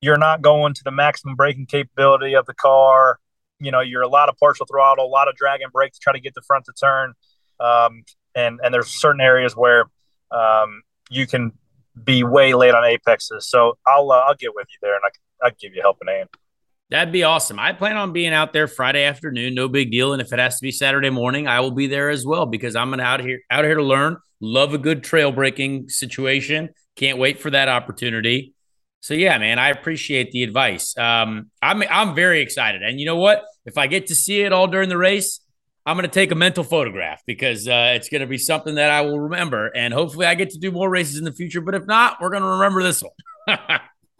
you're not going to the maximum braking capability of the car. You know, you're a lot of partial throttle, a lot of drag and brake to try to get the front to turn. Um, and and there's certain areas where um, you can be way late on apexes. So I'll uh, I'll get with you there and I I'll give you a helping hand. That'd be awesome. I plan on being out there Friday afternoon, no big deal. And if it has to be Saturday morning, I will be there as well because I'm gonna out here out here to learn. Love a good trail breaking situation. Can't wait for that opportunity. So yeah, man, I appreciate the advice. Um, I'm I'm very excited, and you know what? If I get to see it all during the race, I'm going to take a mental photograph because uh, it's going to be something that I will remember. And hopefully I get to do more races in the future. But if not, we're going to remember this one.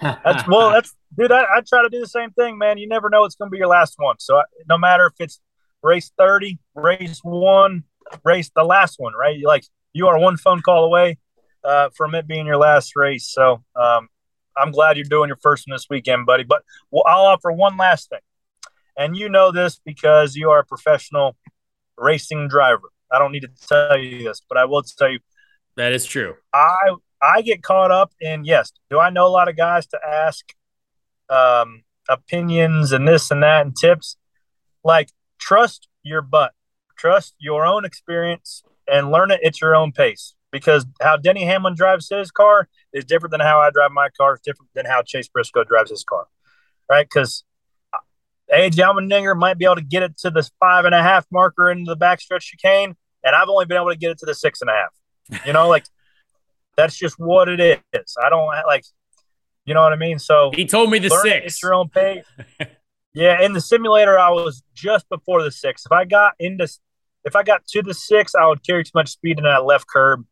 that's well, that's dude. I, I, try to do the same thing, man. You never know it's going to be your last one. So I, no matter if it's race 30, race one, race the last one, right? You like you are one phone call away uh, from it being your last race. So um, I'm glad you're doing your first one this weekend, buddy. But well, I'll offer one last thing and you know this because you are a professional racing driver. I don't need to tell you this, but I will tell you that is true. I I get caught up in yes. Do I know a lot of guys to ask um, opinions and this and that and tips? Like trust your butt, trust your own experience, and learn it at your own pace. Because how Denny Hamlin drives his car is different than how I drive my car. It's different than how Chase Briscoe drives his car, right? Because AJ Allmendinger might be able to get it to the five and a half marker into the backstretch chicane, and I've only been able to get it to the six and a half. You know, like that's just what it is. I don't like, you know what I mean. So he told me the six. It's your own pace. yeah, in the simulator, I was just before the six. If I got into, if I got to the six, I would carry too much speed in that left curb,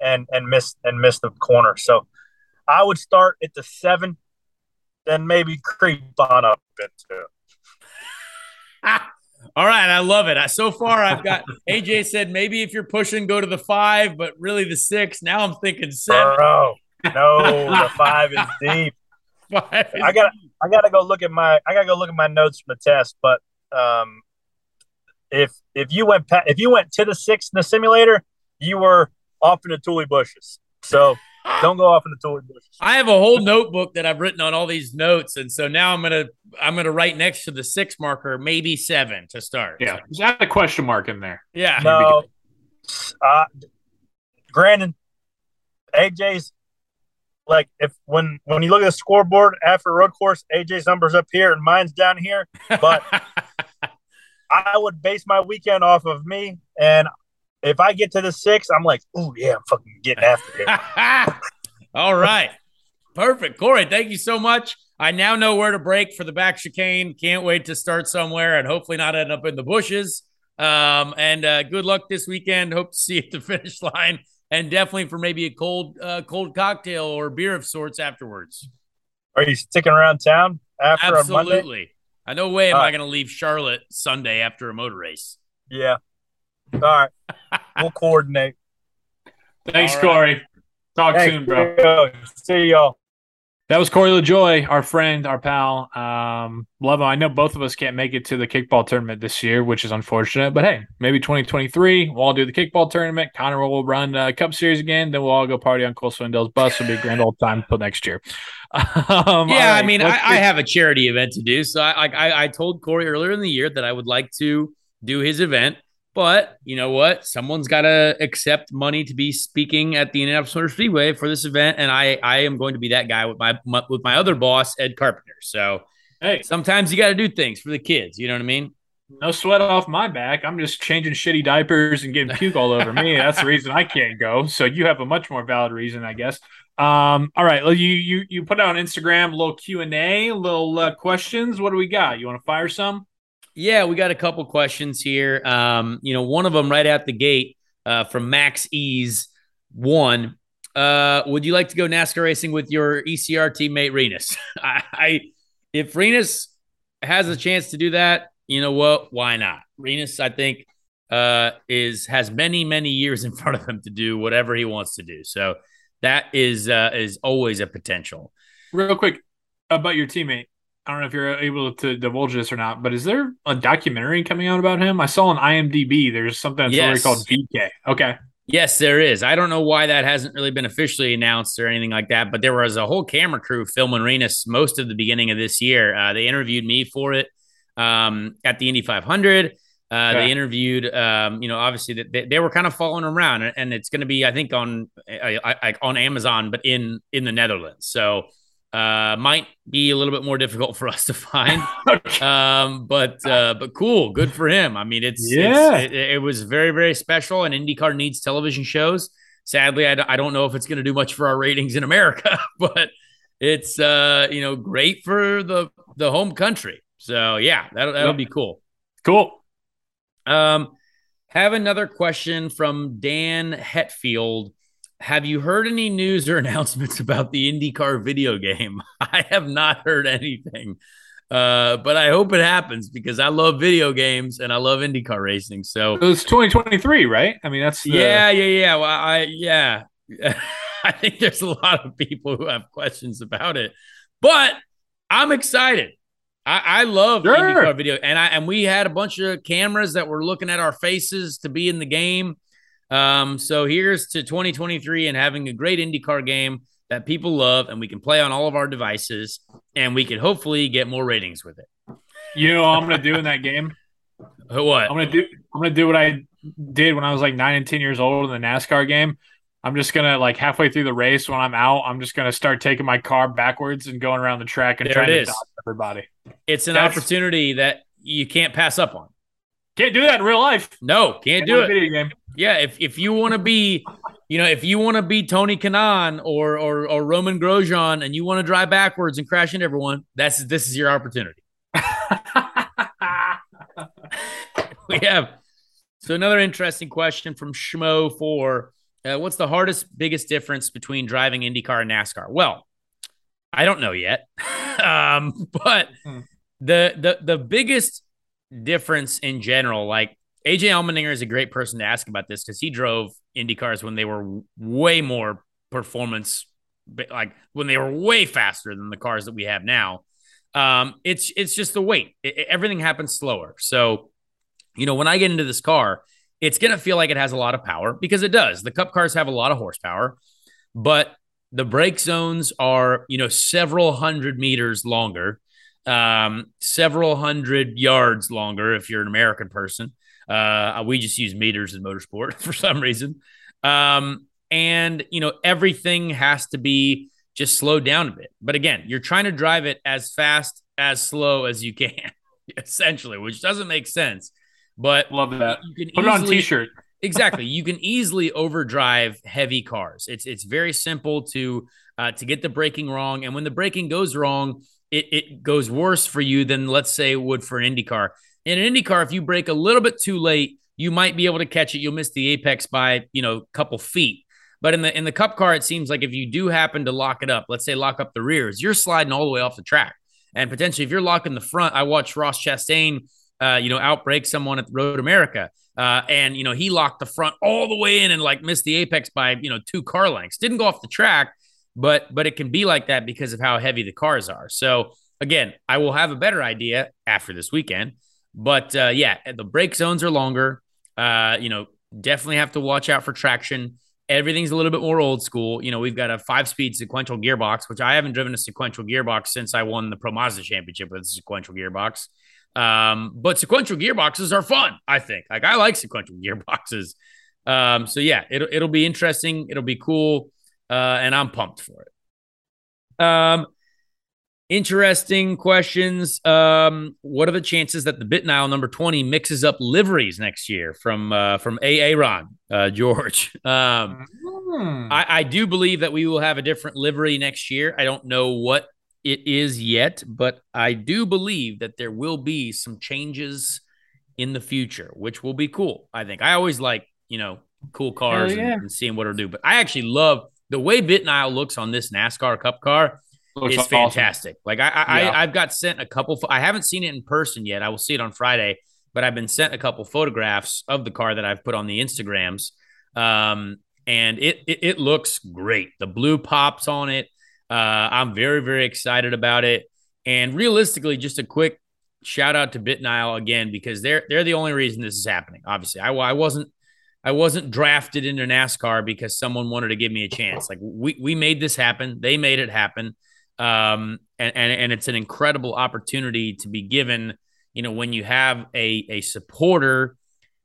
and and miss and miss the corner. So I would start at the seven, then maybe creep on up into. All right, I love it. So far, I've got AJ said maybe if you're pushing, go to the five, but really the six. Now I'm thinking seven. Bro, no, the five is deep. Five is I got I got to go look at my I got to go look at my notes from the test. But um, if if you went pa- if you went to the six in the simulator, you were off in the Tule bushes. So don't go off in the Tule bushes. I have a whole notebook that I've written on all these notes, and so now I'm gonna I'm gonna write next to the six marker, maybe seven to start. Yeah, just add a question mark in there. Yeah. No, uh, Brandon, AJ's like if when when you look at the scoreboard after road course, AJ's numbers up here and mine's down here, but. I would base my weekend off of me, and if I get to the six, I'm like, oh yeah, I'm fucking getting after it. All right. Perfect. Corey, thank you so much. I now know where to break for the back chicane. Can't wait to start somewhere and hopefully not end up in the bushes. Um, and uh, good luck this weekend. Hope to see you at the finish line and definitely for maybe a cold, uh, cold cocktail or beer of sorts afterwards. Are you sticking around town after Absolutely. I no way am uh, I going to leave Charlotte Sunday after a motor race. Yeah. All right. we'll coordinate. Thanks, right. Corey. Talk soon, bro. See y'all. That was Corey LaJoie, our friend, our pal. Um, love him. I know both of us can't make it to the kickball tournament this year, which is unfortunate. But hey, maybe 2023 we'll all do the kickball tournament. Conor will run uh, Cup Series again. Then we'll all go party on Cole Swindell's bus. It'll be a grand old time until next year. Um, yeah, right, I mean, I, I, have a charity event to do, so I, I I told Corey earlier in the year that I would like to do his event. But you know what? Someone's got to accept money to be speaking at the Indianapolis Motor Speedway for this event, and I I am going to be that guy with my, my with my other boss Ed Carpenter. So hey, sometimes you got to do things for the kids. You know what I mean? No sweat off my back. I'm just changing shitty diapers and getting puke all over me. That's the reason I can't go. So you have a much more valid reason, I guess. Um, all right. Well, you you you put out on Instagram a little Q and A, little uh, questions. What do we got? You want to fire some? Yeah, we got a couple questions here. Um, you know, one of them right out the gate uh, from Max Ease one. Uh, would you like to go NASCAR racing with your ECR teammate Rinus? I, I, if Rinus has a chance to do that, you know what? Why not? Rinus, I think, uh, is has many many years in front of him to do whatever he wants to do. So that is uh, is always a potential. Real quick about your teammate. I don't know if you're able to divulge this or not, but is there a documentary coming out about him? I saw on IMDb there's something that's yes. called VK. Okay. Yes, there is. I don't know why that hasn't really been officially announced or anything like that, but there was a whole camera crew filming Rinus most of the beginning of this year. Uh, they interviewed me for it um, at the Indy 500. Uh, okay. They interviewed, um, you know, obviously they, they were kind of following around, and it's going to be, I think, on uh, on Amazon, but in in the Netherlands. So uh, might be a little bit more difficult for us to find, um, but uh, but cool, good for him. I mean, it's yeah, it's, it, it, was very very special, and IndyCar needs television shows. Sadly, I, I don't know if it's going to do much for our ratings in America, but it's uh, you know great for the the home country. So yeah, that'll that'll yep. be cool. Cool. Um, have another question from Dan Hetfield have you heard any news or announcements about the IndyCar video game? I have not heard anything. Uh, but I hope it happens because I love video games and I love IndyCar racing. So it's 2023, right? I mean, that's the... yeah, yeah, yeah. Well, I yeah, I think there's a lot of people who have questions about it, but I'm excited. I, I love Sure. IndyCar video, and I and we had a bunch of cameras that were looking at our faces to be in the game. Um, so here's to 2023 and having a great IndyCar game that people love, and we can play on all of our devices, and we can hopefully get more ratings with it. You know what I'm gonna do in that game? What? I'm gonna do I'm gonna do what I did when I was like nine and ten years old in the NASCAR game. I'm just gonna like halfway through the race when I'm out, I'm just gonna start taking my car backwards and going around the track and There trying to dodge everybody. It's an That's- opportunity that you can't pass up on. Can't do that in real life. No, can't do In a it. Video game. Yeah, if if you want to be, you know, if you want to be Tony Kanaan or or or Romain Grosjean and you want to drive backwards and crash into everyone, that's this is your opportunity. We have so another interesting question from Schmo for uh, what's the hardest, biggest difference between driving IndyCar and NASCAR? Well, I don't know yet, um, but Hmm. the the the biggest difference in general, like AJ Allmendinger is a great person to ask about this because he drove IndyCars when they were way more performance, like when they were way faster than the cars that we have now. Um, it's it's just the weight. It- it- everything happens slower. So, you know, when I get into this car, it's gonna feel like it has a lot of power because it does. The Cup cars have a lot of horsepower, but the brake zones are you know several hundred meters longer um, several hundred yards longer if you're an American person. Uh, we just use meters in motorsport for some reason. Um, and, you know, everything has to be just slowed down a bit. But again, you're trying to drive it as fast, as slow as you can, essentially, which doesn't make sense. But Love that. you can Put it on easily- t-shirt. exactly you can easily overdrive heavy cars it's it's very simple to uh, to get the braking wrong and when the braking goes wrong it, it goes worse for you than let's say it would for an indy car in an indy car if you brake a little bit too late you might be able to catch it you'll miss the apex by you know a couple feet but in the in the cup car it seems like if you do happen to lock it up let's say lock up the rears you're sliding all the way off the track and potentially if you're locking the front i watched ross chastain uh, you know outbreak someone at road america uh, and you know he locked the front all the way in and like missed the apex by you know two car lengths. Didn't go off the track, but but it can be like that because of how heavy the cars are. So again, I will have a better idea after this weekend. But uh, yeah, the brake zones are longer. Uh, you know, definitely have to watch out for traction. Everything's a little bit more old school. You know, we've got a five-speed sequential gearbox, which I haven't driven a sequential gearbox since I won the Pro Mazda Championship with a sequential gearbox. Um, but sequential gearboxes are fun, I think. Like I like sequential gearboxes. Um, so yeah, it'll it'll be interesting, it'll be cool, uh, and I'm pumped for it. Um interesting questions. Um, what are the chances that the Bitnile number 20 mixes up liveries next year from uh from AA Ron, uh George? Um Hmm. I, I do believe that we will have a different livery next year. I don't know what it is yet, but I do believe that there will be some changes in the future, which will be cool. I think I always like, you know, cool cars yeah. and, and seeing what it'll do. But I actually love the way Bitnile looks on this NASCAR Cup car Looks is awesome. fantastic. Like I, I, Yeah. I I've got sent a couple. I haven't seen it in person yet. I will see it on Friday, but I've been sent a couple photographs of the car that I've put on the Instagrams. Um, and it, it it looks great. The blue pops on it. Uh, I'm very very excited about it. And realistically, just a quick shout out to BitNile again because they're they're the only reason this is happening. Obviously, I, I wasn't I wasn't drafted into NASCAR because someone wanted to give me a chance. Like we we made this happen. They made it happen. Um, and, and and it's an incredible opportunity to be given. You know, when you have a a supporter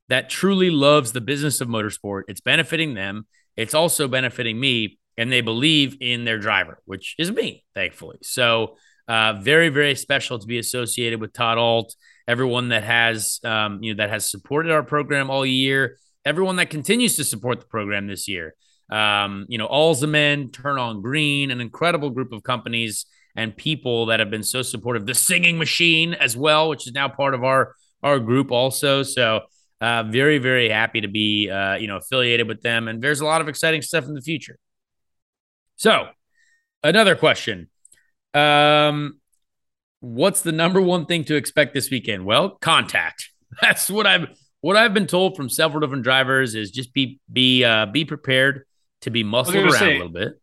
that truly loves the business of motorsport, it's benefiting them. It's also benefiting me, and they believe in their driver, which is me, thankfully. So, uh, very very special to be associated with Todd Ault. Everyone that has um, you know that has supported our program all year. Everyone that continues to support the program this year um, you know, All's Turn on Green, an incredible group of companies and people that have been so supportive. The Singing Machine as well, which is now part of our our group also. So uh, very very happy to be uh, you know affiliated with them, and there's a lot of exciting stuff in the future. So another question. Um, what's the number one thing to expect this weekend? Well, contact. That's what I've what I've been told from several different drivers is just be be uh, be prepared to be muscled around say, a little bit.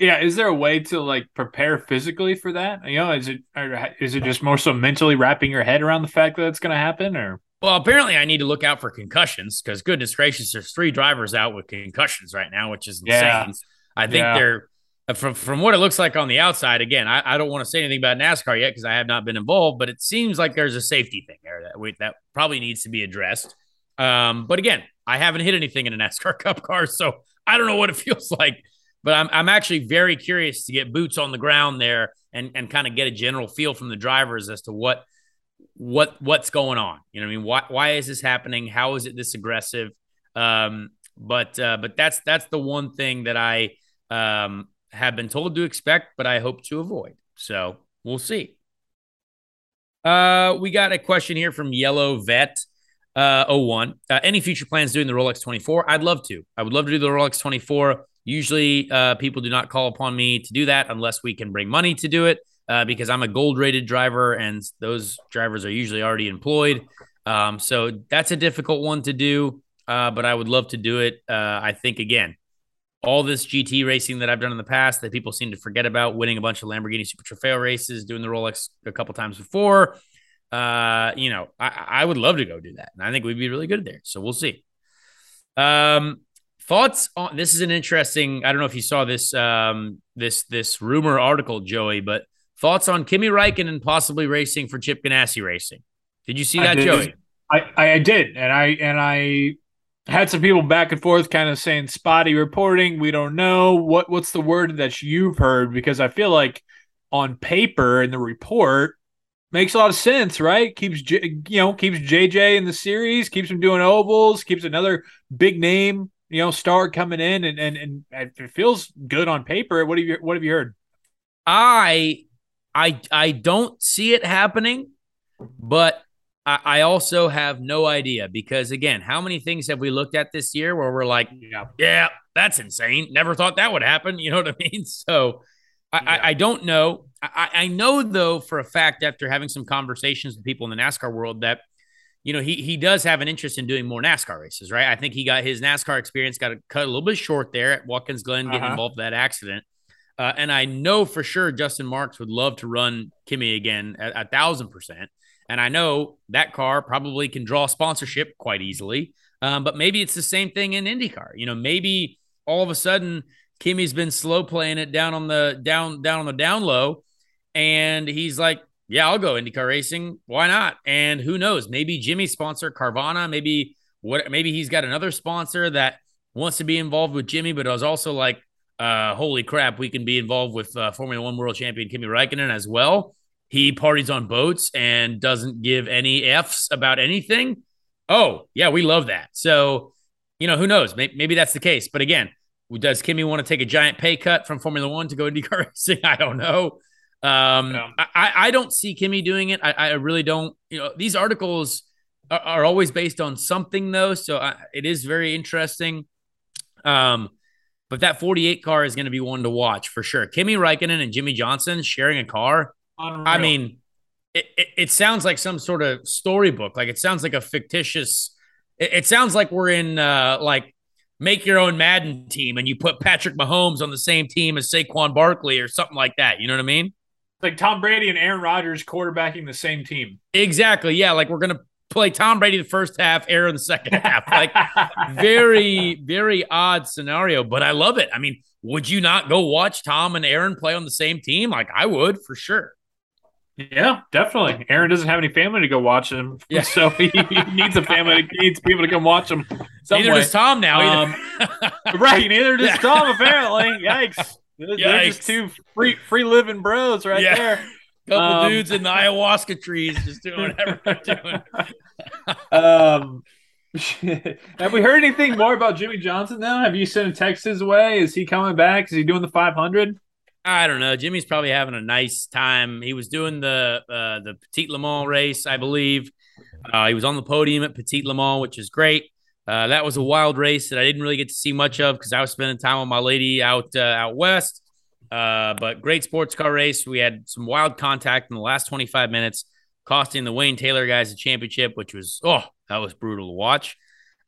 yeah, is there a way to like prepare physically for that? You know, is it or is it just more so mentally wrapping your head around the fact that it's going to happen, or? Well, apparently I need to look out for concussions because goodness gracious, there's three drivers out with concussions right now, which is insane. Yeah. I think yeah. they're uh, from from what it looks like on the outside. Again, I, I don't want to say anything about NASCAR yet because I have not been involved, but it seems like there's a safety thing there that we, that probably needs to be addressed. Um, but again, I haven't hit anything in a NASCAR Cup car, so I don't know what it feels like. But I'm I'm actually very curious to get boots on the ground there and and kind of get a general feel from the drivers as to what what what's going on. You know, I mean, why why is this happening? How is it this aggressive? Um, but uh, but that's that's the one thing that I um, have been told to expect, but I hope to avoid. So we'll see. Uh, we got a question here from Yellow Vet. Uh, 01. Uh, any future plans doing the Rolex 24? I'd love to. I would love to do the Rolex 24. Usually, uh, people do not call upon me to do that unless we can bring money to do it uh, because I'm a gold rated driver and those drivers are usually already employed. Um, so that's a difficult one to do, uh, but I would love to do it. Uh, I think, again, all this GT racing that I've done in the past that people seem to forget about, winning a bunch of Lamborghini Super Trofeo races, doing the Rolex a couple times before. Uh, you know, I, I would love to go do that. And I think we'd be really good there. So we'll see. Um, thoughts on this is an interesting, I don't know if you saw this um this this rumor article, Joey, but thoughts on Kimi Räikkönen possibly racing for Chip Ganassi Racing. Did you see that, Joey? I, I did, and I and I had some people back and forth kind of saying spotty reporting we don't know what what's the word that you've heard because i feel like on paper in the report makes a lot of sense right keeps J, you know keeps jj in the series keeps him doing ovals keeps another big name you know star coming in and and, and it feels good on paper what have you what have you heard i i i don't see it happening but I, I also have no idea because again, how many things have we looked at this year where we're like, yeah, yeah that's insane. Never thought that would happen. You know what I mean? So I, yeah. I, I, don't know. I, I know though for a fact after having some conversations with people in the NASCAR world that you know he he does have an interest in doing more NASCAR races, right? I think he got his NASCAR experience got cut a little bit short there at Watkins Glen getting uh-huh. involved in that accident. Uh, and I know for sure Justin Marks would love to run Kimi again a, a thousand percent. And I know that car probably can draw sponsorship quite easily. Um, but maybe it's the same thing in IndyCar. You know, maybe all of a sudden Kimi's been slow playing it down on the down down on the down low, and he's like, "Yeah, I'll go IndyCar racing. Why not?" And who knows? Maybe Jimmie's sponsor Carvana. Maybe what? Maybe he's got another sponsor that wants to be involved with Jimmie, but I was also like, uh, "Holy crap, we can be involved with uh, Formula One world champion Kimi Räikkönen as well." he parties on boats and doesn't give any F's about anything. Oh, yeah, we love that. So, you know, who knows? Maybe, maybe that's the case. But again, does Kimi want to take a giant pay cut from Formula One to go IndyCar racing? I don't know. Um, yeah. I, I don't see Kimi doing it. I, I really don't. You know, these articles are, are always based on something, though. So I, it is very interesting. Um, but that 48 car is going to be one to watch for sure. Kimi Räikkönen and Jimmie Johnson sharing a car Unreal. I mean, it, it, it, sounds like some sort of storybook. Like it sounds like a fictitious. It, it sounds like we're in uh, like make your own Madden team, and you put Patrick Mahomes on the same team as Saquon Barkley or something like that. You know what I mean? Like Tom Brady and Aaron Rodgers quarterbacking the same team. Exactly. Yeah. Like we're gonna play Tom Brady the first half, Aaron the second half. Like very, very odd scenario, but I love it. I mean, would you not go watch Tom and Aaron play on the same team? Like I would for sure. Yeah, definitely. Aaron doesn't have any family to go watch him, yeah. so he, he needs a family. He needs people to come watch him. Neither way. does Tom now. Um, right, neither does. Tom. Apparently, yikes. They're just two free free living bros right yeah. there. Couple um, dudes in the ayahuasca trees just doing whatever they're doing. um, have we heard anything more about Jimmie Johnson now? Have you sent a text his way? Is he coming back? Is he doing the 500? I don't know. Jimmie's probably having a nice time. He was doing the uh, the Petit Le Mans race, I believe. Uh, he was on the podium at Petit Le Mans, which is great. Uh, that was a wild race that I didn't really get to see much of because I was spending time with my lady out uh, out west. Uh, but great sports car race. We had some wild contact in the last 25 minutes, costing the Wayne Taylor guys a championship, which was oh that was brutal to watch.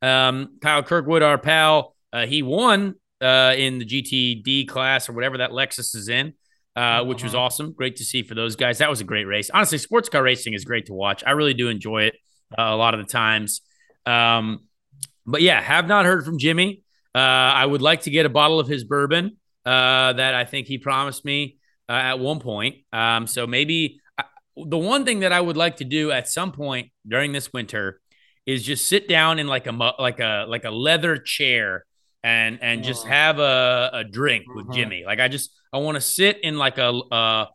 Um, Kyle Kirkwood, our pal, uh, he won uh, in the GTD class or whatever that Lexus is in, uh, which was Uh-huh. awesome. Great to see for those guys. That was a great race. Honestly, sports car racing is great to watch. I really do enjoy it uh, a lot of the times. Um, but yeah, have not heard from Jimmie. Uh, I would like to get a bottle of his bourbon uh, that I think he promised me uh, at one point. Um, so maybe I, the one thing that I would like to do at some point during this winter is just sit down in like a like a like a leather chair and and just Oh. have a, a drink with Mhm. Jimmie. Like I just I want to sit in like a uh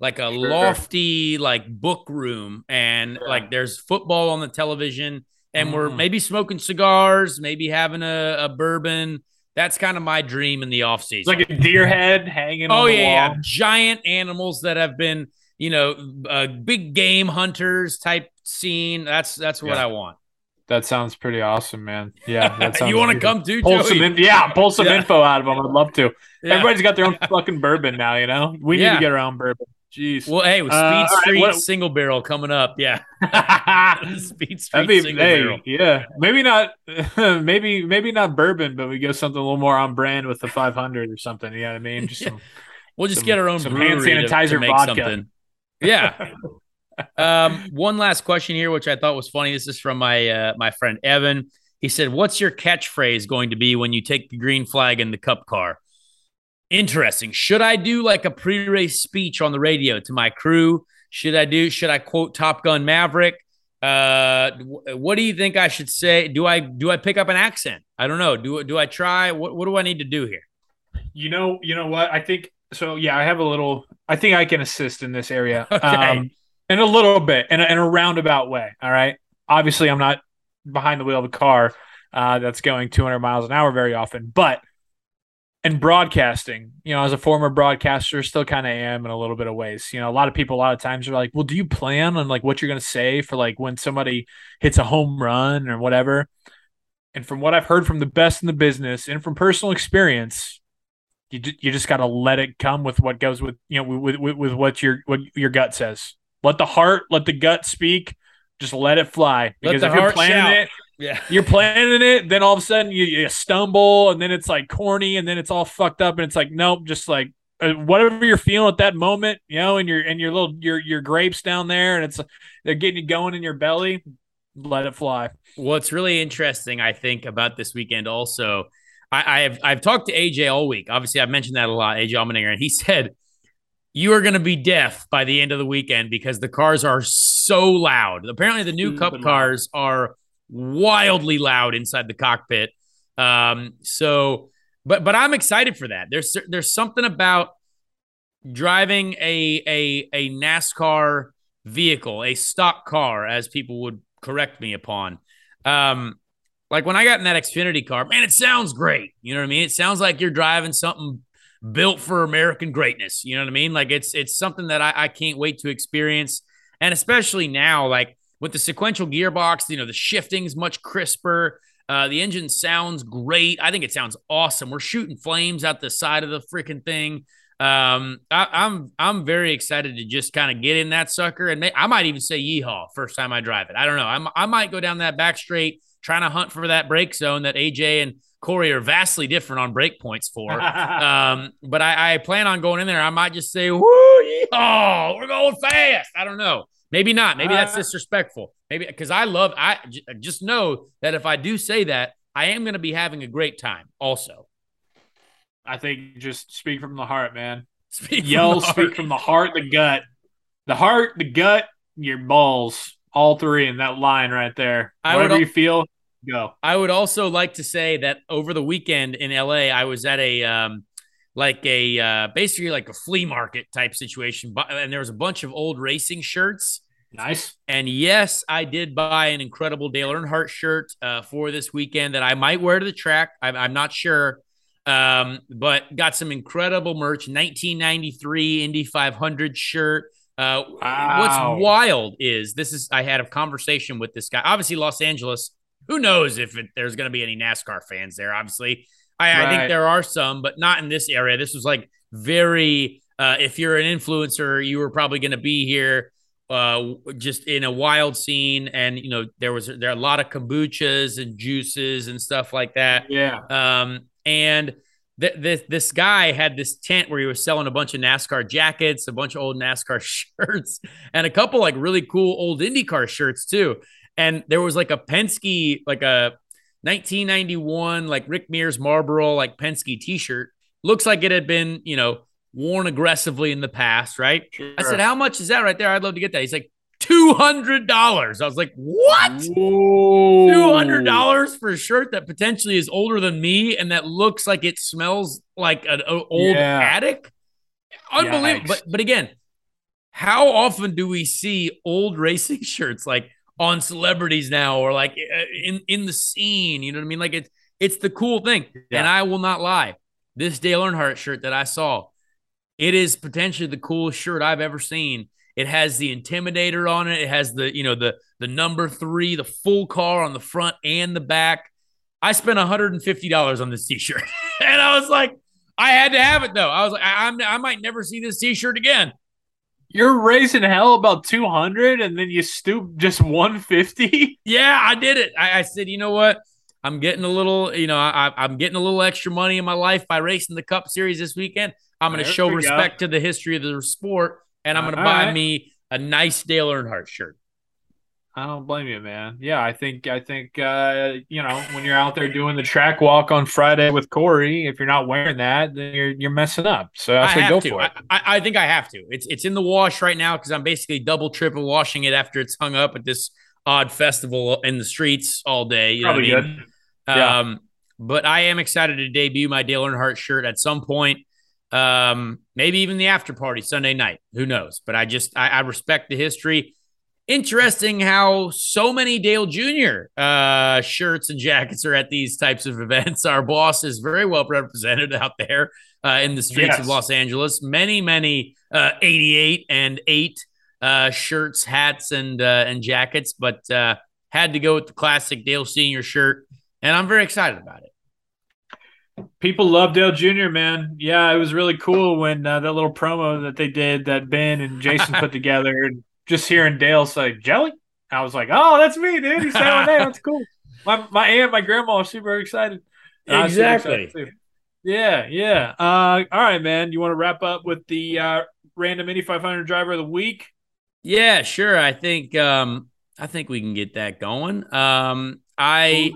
like a Sure. lofty like book room and Yeah. like there's football on the television and we're Mhm. maybe smoking cigars, maybe having a, a bourbon. That's kind of my dream in the off It's season. like a deer head hanging oh on the yeah, yeah, giant animals that have been you know uh, big game hunters type scene. That's that's what Yeah. I want. That sounds pretty awesome, man. Yeah, that sounds you want to come too, Pull Joey? some, in, yeah, pull some Yeah. info out of them. I'd love to. Everybody's got their own fucking bourbon now. You know, we need to get our own bourbon. Jeez. Well, hey, Speed Uh, all right, Street what- single barrel coming up, yeah. Speed Street be single hey, barrel. yeah. Maybe not. maybe maybe not bourbon, but we go something a little more on brand with the 500 or something. You know what I mean? Just some, We'll just some- get our own some hand to- to, sanitizer make vodka. something. Yeah. um, one last question here, which I thought was funny. This is from my uh, my friend Evan. He said, "What's your catchphrase going to be when you take the green flag in the Cup car?" Interesting. Should I do like a pre-race speech on the radio to my crew? Should I do? Should I quote Top Gun Maverick? Uh, what do you think I should say? Do I do I pick up an accent? I don't know. Do do I try? What what do I need to do here? you know, you know what? I think so. Yeah, I have a little. I think I can assist in this area. Okay. Um, in a little bit, in a, in a roundabout way. All right. Obviously, I'm not behind the wheel of a car uh, that's going 200 miles an hour very often, but in broadcasting, you know, as a former broadcaster, still kind of am in a little bit of ways. You know, a lot of people, a lot of times are like, "Well, do you plan on like what you're going to say for like when somebody hits a home run or whatever?" And from what I've heard from the best in the business and from personal experience, you you just got to let it come with what goes with you know with, with with what your what your gut says. Let the heart, let the gut speak. Just let it fly. Because the if you're heart planning shout. it, Yeah. you're planning it, then all of a sudden you, you stumble, and then it's like corny, and then it's all fucked up, and it's like nope, just like uh, whatever you're feeling at that moment, you know, and your and your little your your grapes down there, and it's they're getting you going in your belly. Let it fly. What's really interesting, I think, about this weekend also, I, I have I've talked to AJ all week. Obviously, I've mentioned that a lot, AJ Allmendinger, and he said you are going to be deaf by the end of the weekend because the cars are so loud. Apparently, the new Cup cars are wildly loud inside the cockpit. Um, so, but but I'm excited for that. There's there's something about driving a a a NASCAR vehicle, a stock car, as people would correct me upon. Um, like when I got in that Xfinity car, man, it sounds great. You know what I mean? It sounds like you're driving something built for American greatness. You know what I mean? Like it's it's something that I, I can't wait to experience. And especially now, like with the sequential gearbox, you know, the shifting's much crisper. Uh, the engine sounds great. I think it sounds awesome. We're shooting flames out the side of the freaking thing. Um, I, I'm I'm very excited to just kind of get in that sucker, and may, I might even say yeehaw first time I drive it. I don't know. I'm, I might go down that back straight, trying to hunt for that brake zone that AJ and Corey are vastly different on break points for. um, but I, I plan on going in there. I might just say, "Woo, yeehaw! We're going fast." I don't know. Maybe not. Maybe that's Uh, disrespectful. Maybe because I love. I j- just know that if I do say that, I am going to be having a great time. Also, I think just speak from the heart, man. speak from Yell, the speak from the heart, the gut, the heart, the gut, your balls, all three in that line right there. I Whatever al- you feel, go. I would also like to say that over the weekend in LA, I was at a um, like a uh, basically like a flea market type situation, but and there was a bunch of old racing shirts. Nice. And yes, I did buy an incredible Dale Earnhardt shirt uh, for this weekend that I might wear to the track. I'm, I'm not sure, um, but got some incredible merch. 1993 Indy 500 shirt. Uh, Wow. What's wild is this is I had a conversation with this guy. Obviously, Los Angeles. Who knows if it, there's going to be any NASCAR fans there? Obviously, I, I think there are some, but not in this area. This was like very. Uh, if you're an influencer, you were probably going to be here uh just in a wild scene and you know there was there are a lot of kombuchas and juices and stuff like that Yeah. um and th- this this guy had this tent where he was selling a bunch of NASCAR jackets, a bunch of old NASCAR shirts, and a couple like really cool old IndyCar shirts too. And there was like a Penske, like a 1991, like Rick Mears Marlboro, like Penske T-shirt. Looks like it had been, you know, worn aggressively in the past, right? Sure. I said, "How much is that right there? I'd love to get that." He's like, two hundred dollars. I was like, "What?" Whoa. Two hundred dollars for a shirt that potentially is older than me and that looks like it smells like an old Yeah. attic. Unbelievable. Yikes. But but again, how often do we see old racing shirts like on celebrities now or like uh, in in the scene? You know what I mean? Like it's it's the cool thing. Yeah. And I will not lie. This Dale Earnhardt shirt that I saw, it is potentially the coolest shirt I've ever seen. It has the Intimidator on it. It has the, you know, the the number three, the full car on the front and the back. I spent $150 on this t-shirt. and I was like, I had to have it though. I was like, I, I'm I might never see this t-shirt again. You're raising hell about 200 and then you stoop just 150? Yeah, I did it. I, I said, you know what? I'm getting a little, you know, I, I'm getting a little extra money in my life by racing the Cup Series this weekend. I'm going to show we go. respect to the history of the sport, and I'm going to buy right. me a nice Dale Earnhardt shirt. I don't blame you, man. Yeah, I think I think uh, you know when you're out there doing the track walk on Friday with Corey, if you're not wearing that, then you're you're messing up. So I say go to. for it. I, I, think I have to. It's it's in the wash right now because I'm basically double, triple washing it after it's hung up at this odd festival in the streets all day. You Probably know what I mean? good. Yeah. Um, but I am excited to debut my Dale Earnhardt shirt at some point. Um, maybe even the after party Sunday night. Who knows? But I just I, I respect the history. Interesting how so many Dale Jr. Uh, shirts and jackets are at these types of events. Our boss is very well represented out there uh, in the streets of Los Angeles. Many, many uh, 88 and 8 uh, shirts, hats, and uh, and jackets, but uh, had to go with the classic Dale Senior shirt, and I'm very excited about it. People love Dale Jr. Man, yeah, it was really cool when uh, that little promo that they did that Ben and Jason put together, and just hearing Dale say "Jelly," I was like, "Oh, that's me, dude." He said my name. That's cool. My my aunt, my grandma are super excited. And I super Exactly. excited. Yeah, yeah. Uh, all right, man. You want to wrap up with the uh, random Indy 500 driver of the week? Yeah, sure. I think um, I think we can get that going. Um, I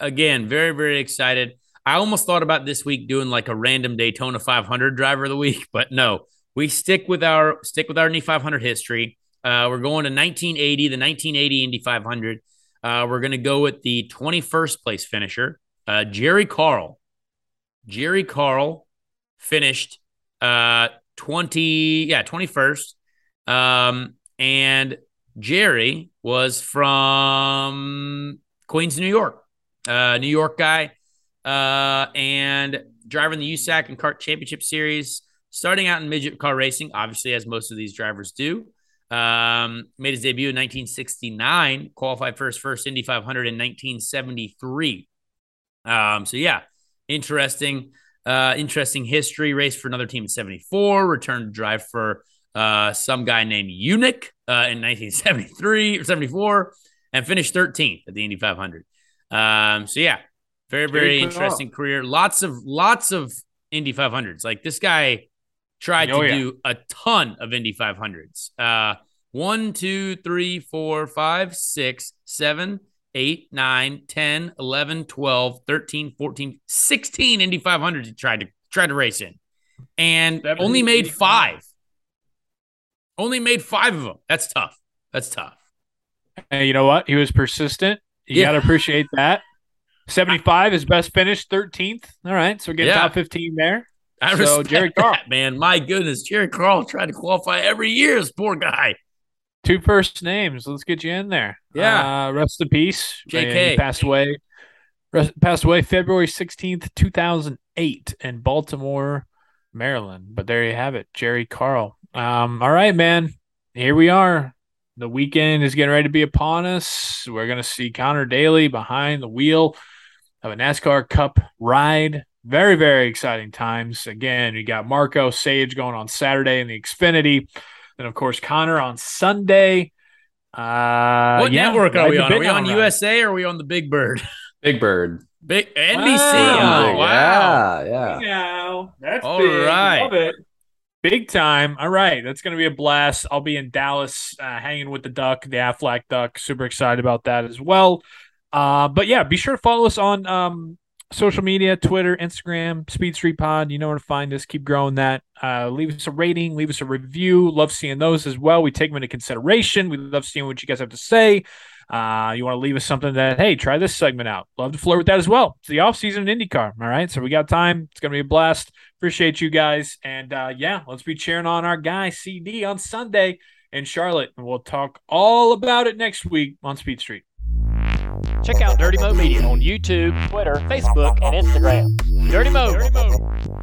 again very very excited. I almost thought about this week doing like a random Daytona 500 driver of the week, but no, we stick with our stick with our Indy 500 history. Uh, we're going to 1980, the 1980 Indy 500. Uh, we're going to go with the 21st place finisher, uh, Jerry Karl. Jerry Karl finished uh, 20, yeah, 21st. Um, and Jerry was from Queens, New York, uh, New York guy, uh, and driving the USAC and CART Championship Series, starting out in midget car racing, obviously, as most of these drivers do. Um, made his debut in 1969, qualified for his first Indy 500 in 1973. Um, so yeah, interesting, uh, interesting history. Raced for another team in 74, returned to drive for uh, some guy named Yunick uh, in 1973 or 74, and finished 13th at the Indy 500. Um, so yeah, very very interesting career. Lots of lots of Indy 500s. Like this guy tried Oh, to yeah. do a ton of Indy 500s. Uh, one, two, three, four, five, six, seven, eight, nine, 10, 11, 12, 13, 14, 16 Indy 500s he tried to tried to race in. And Seven, only made eight, five. Only made five of them. That's tough. That's tough. And you know what? He was persistent. You Yeah. got to appreciate that. 75, is best finish, 13th. All right. So we get Yeah. top 15 there. I So, respect Jerry that, Karl. man. My goodness, Jerry Karl tried to qualify every year. This poor guy. Two first names. Let's get you in there. Yeah. Uh, rest in peace. JK. He passed away. Rest, passed away February 16th, 2008 in Baltimore, Maryland. But there you have it. Jerry Karl. Um, all right, man. Here we are. The weekend is getting ready to be upon us. We're going to see Conor Daly behind the wheel of a NASCAR Cup ride. Very, very exciting times. Again, you got Marco Sage going on Saturday in the Xfinity. Then, of course, Conor on Sunday. Uh, what yeah, network are we on? Are we on ride. USA or are we on the Big Bird? Big Bird. Big NBC. Wow. Oh, wow. Yeah, yeah. Now that's All big. right. Love it. Big time. All right. That's going to be a blast. I'll be in Dallas uh, hanging with the Duck, the Aflac Duck. Super excited about that as well. Uh, but yeah, be sure to follow us on um, social media Twitter, Instagram, Speed Street Pod. You know where to find us. Keep growing that. Uh, leave us a rating, leave us a review. Love seeing those as well. We take them into consideration. We love seeing what you guys have to say. Uh, you want to leave us something that, hey, try this segment out. Love to flirt with that as well. It's the off season in IndyCar. All right. So we got time. It's going to be a blast. Appreciate you guys. And uh, yeah, let's be cheering on our guy, CD, on Sunday in Charlotte. And we'll talk all about it next week on Speed Street. Check out Dirty Mo Media on YouTube, Twitter, Facebook, and Instagram. Dirty Mo. Dirty Mo.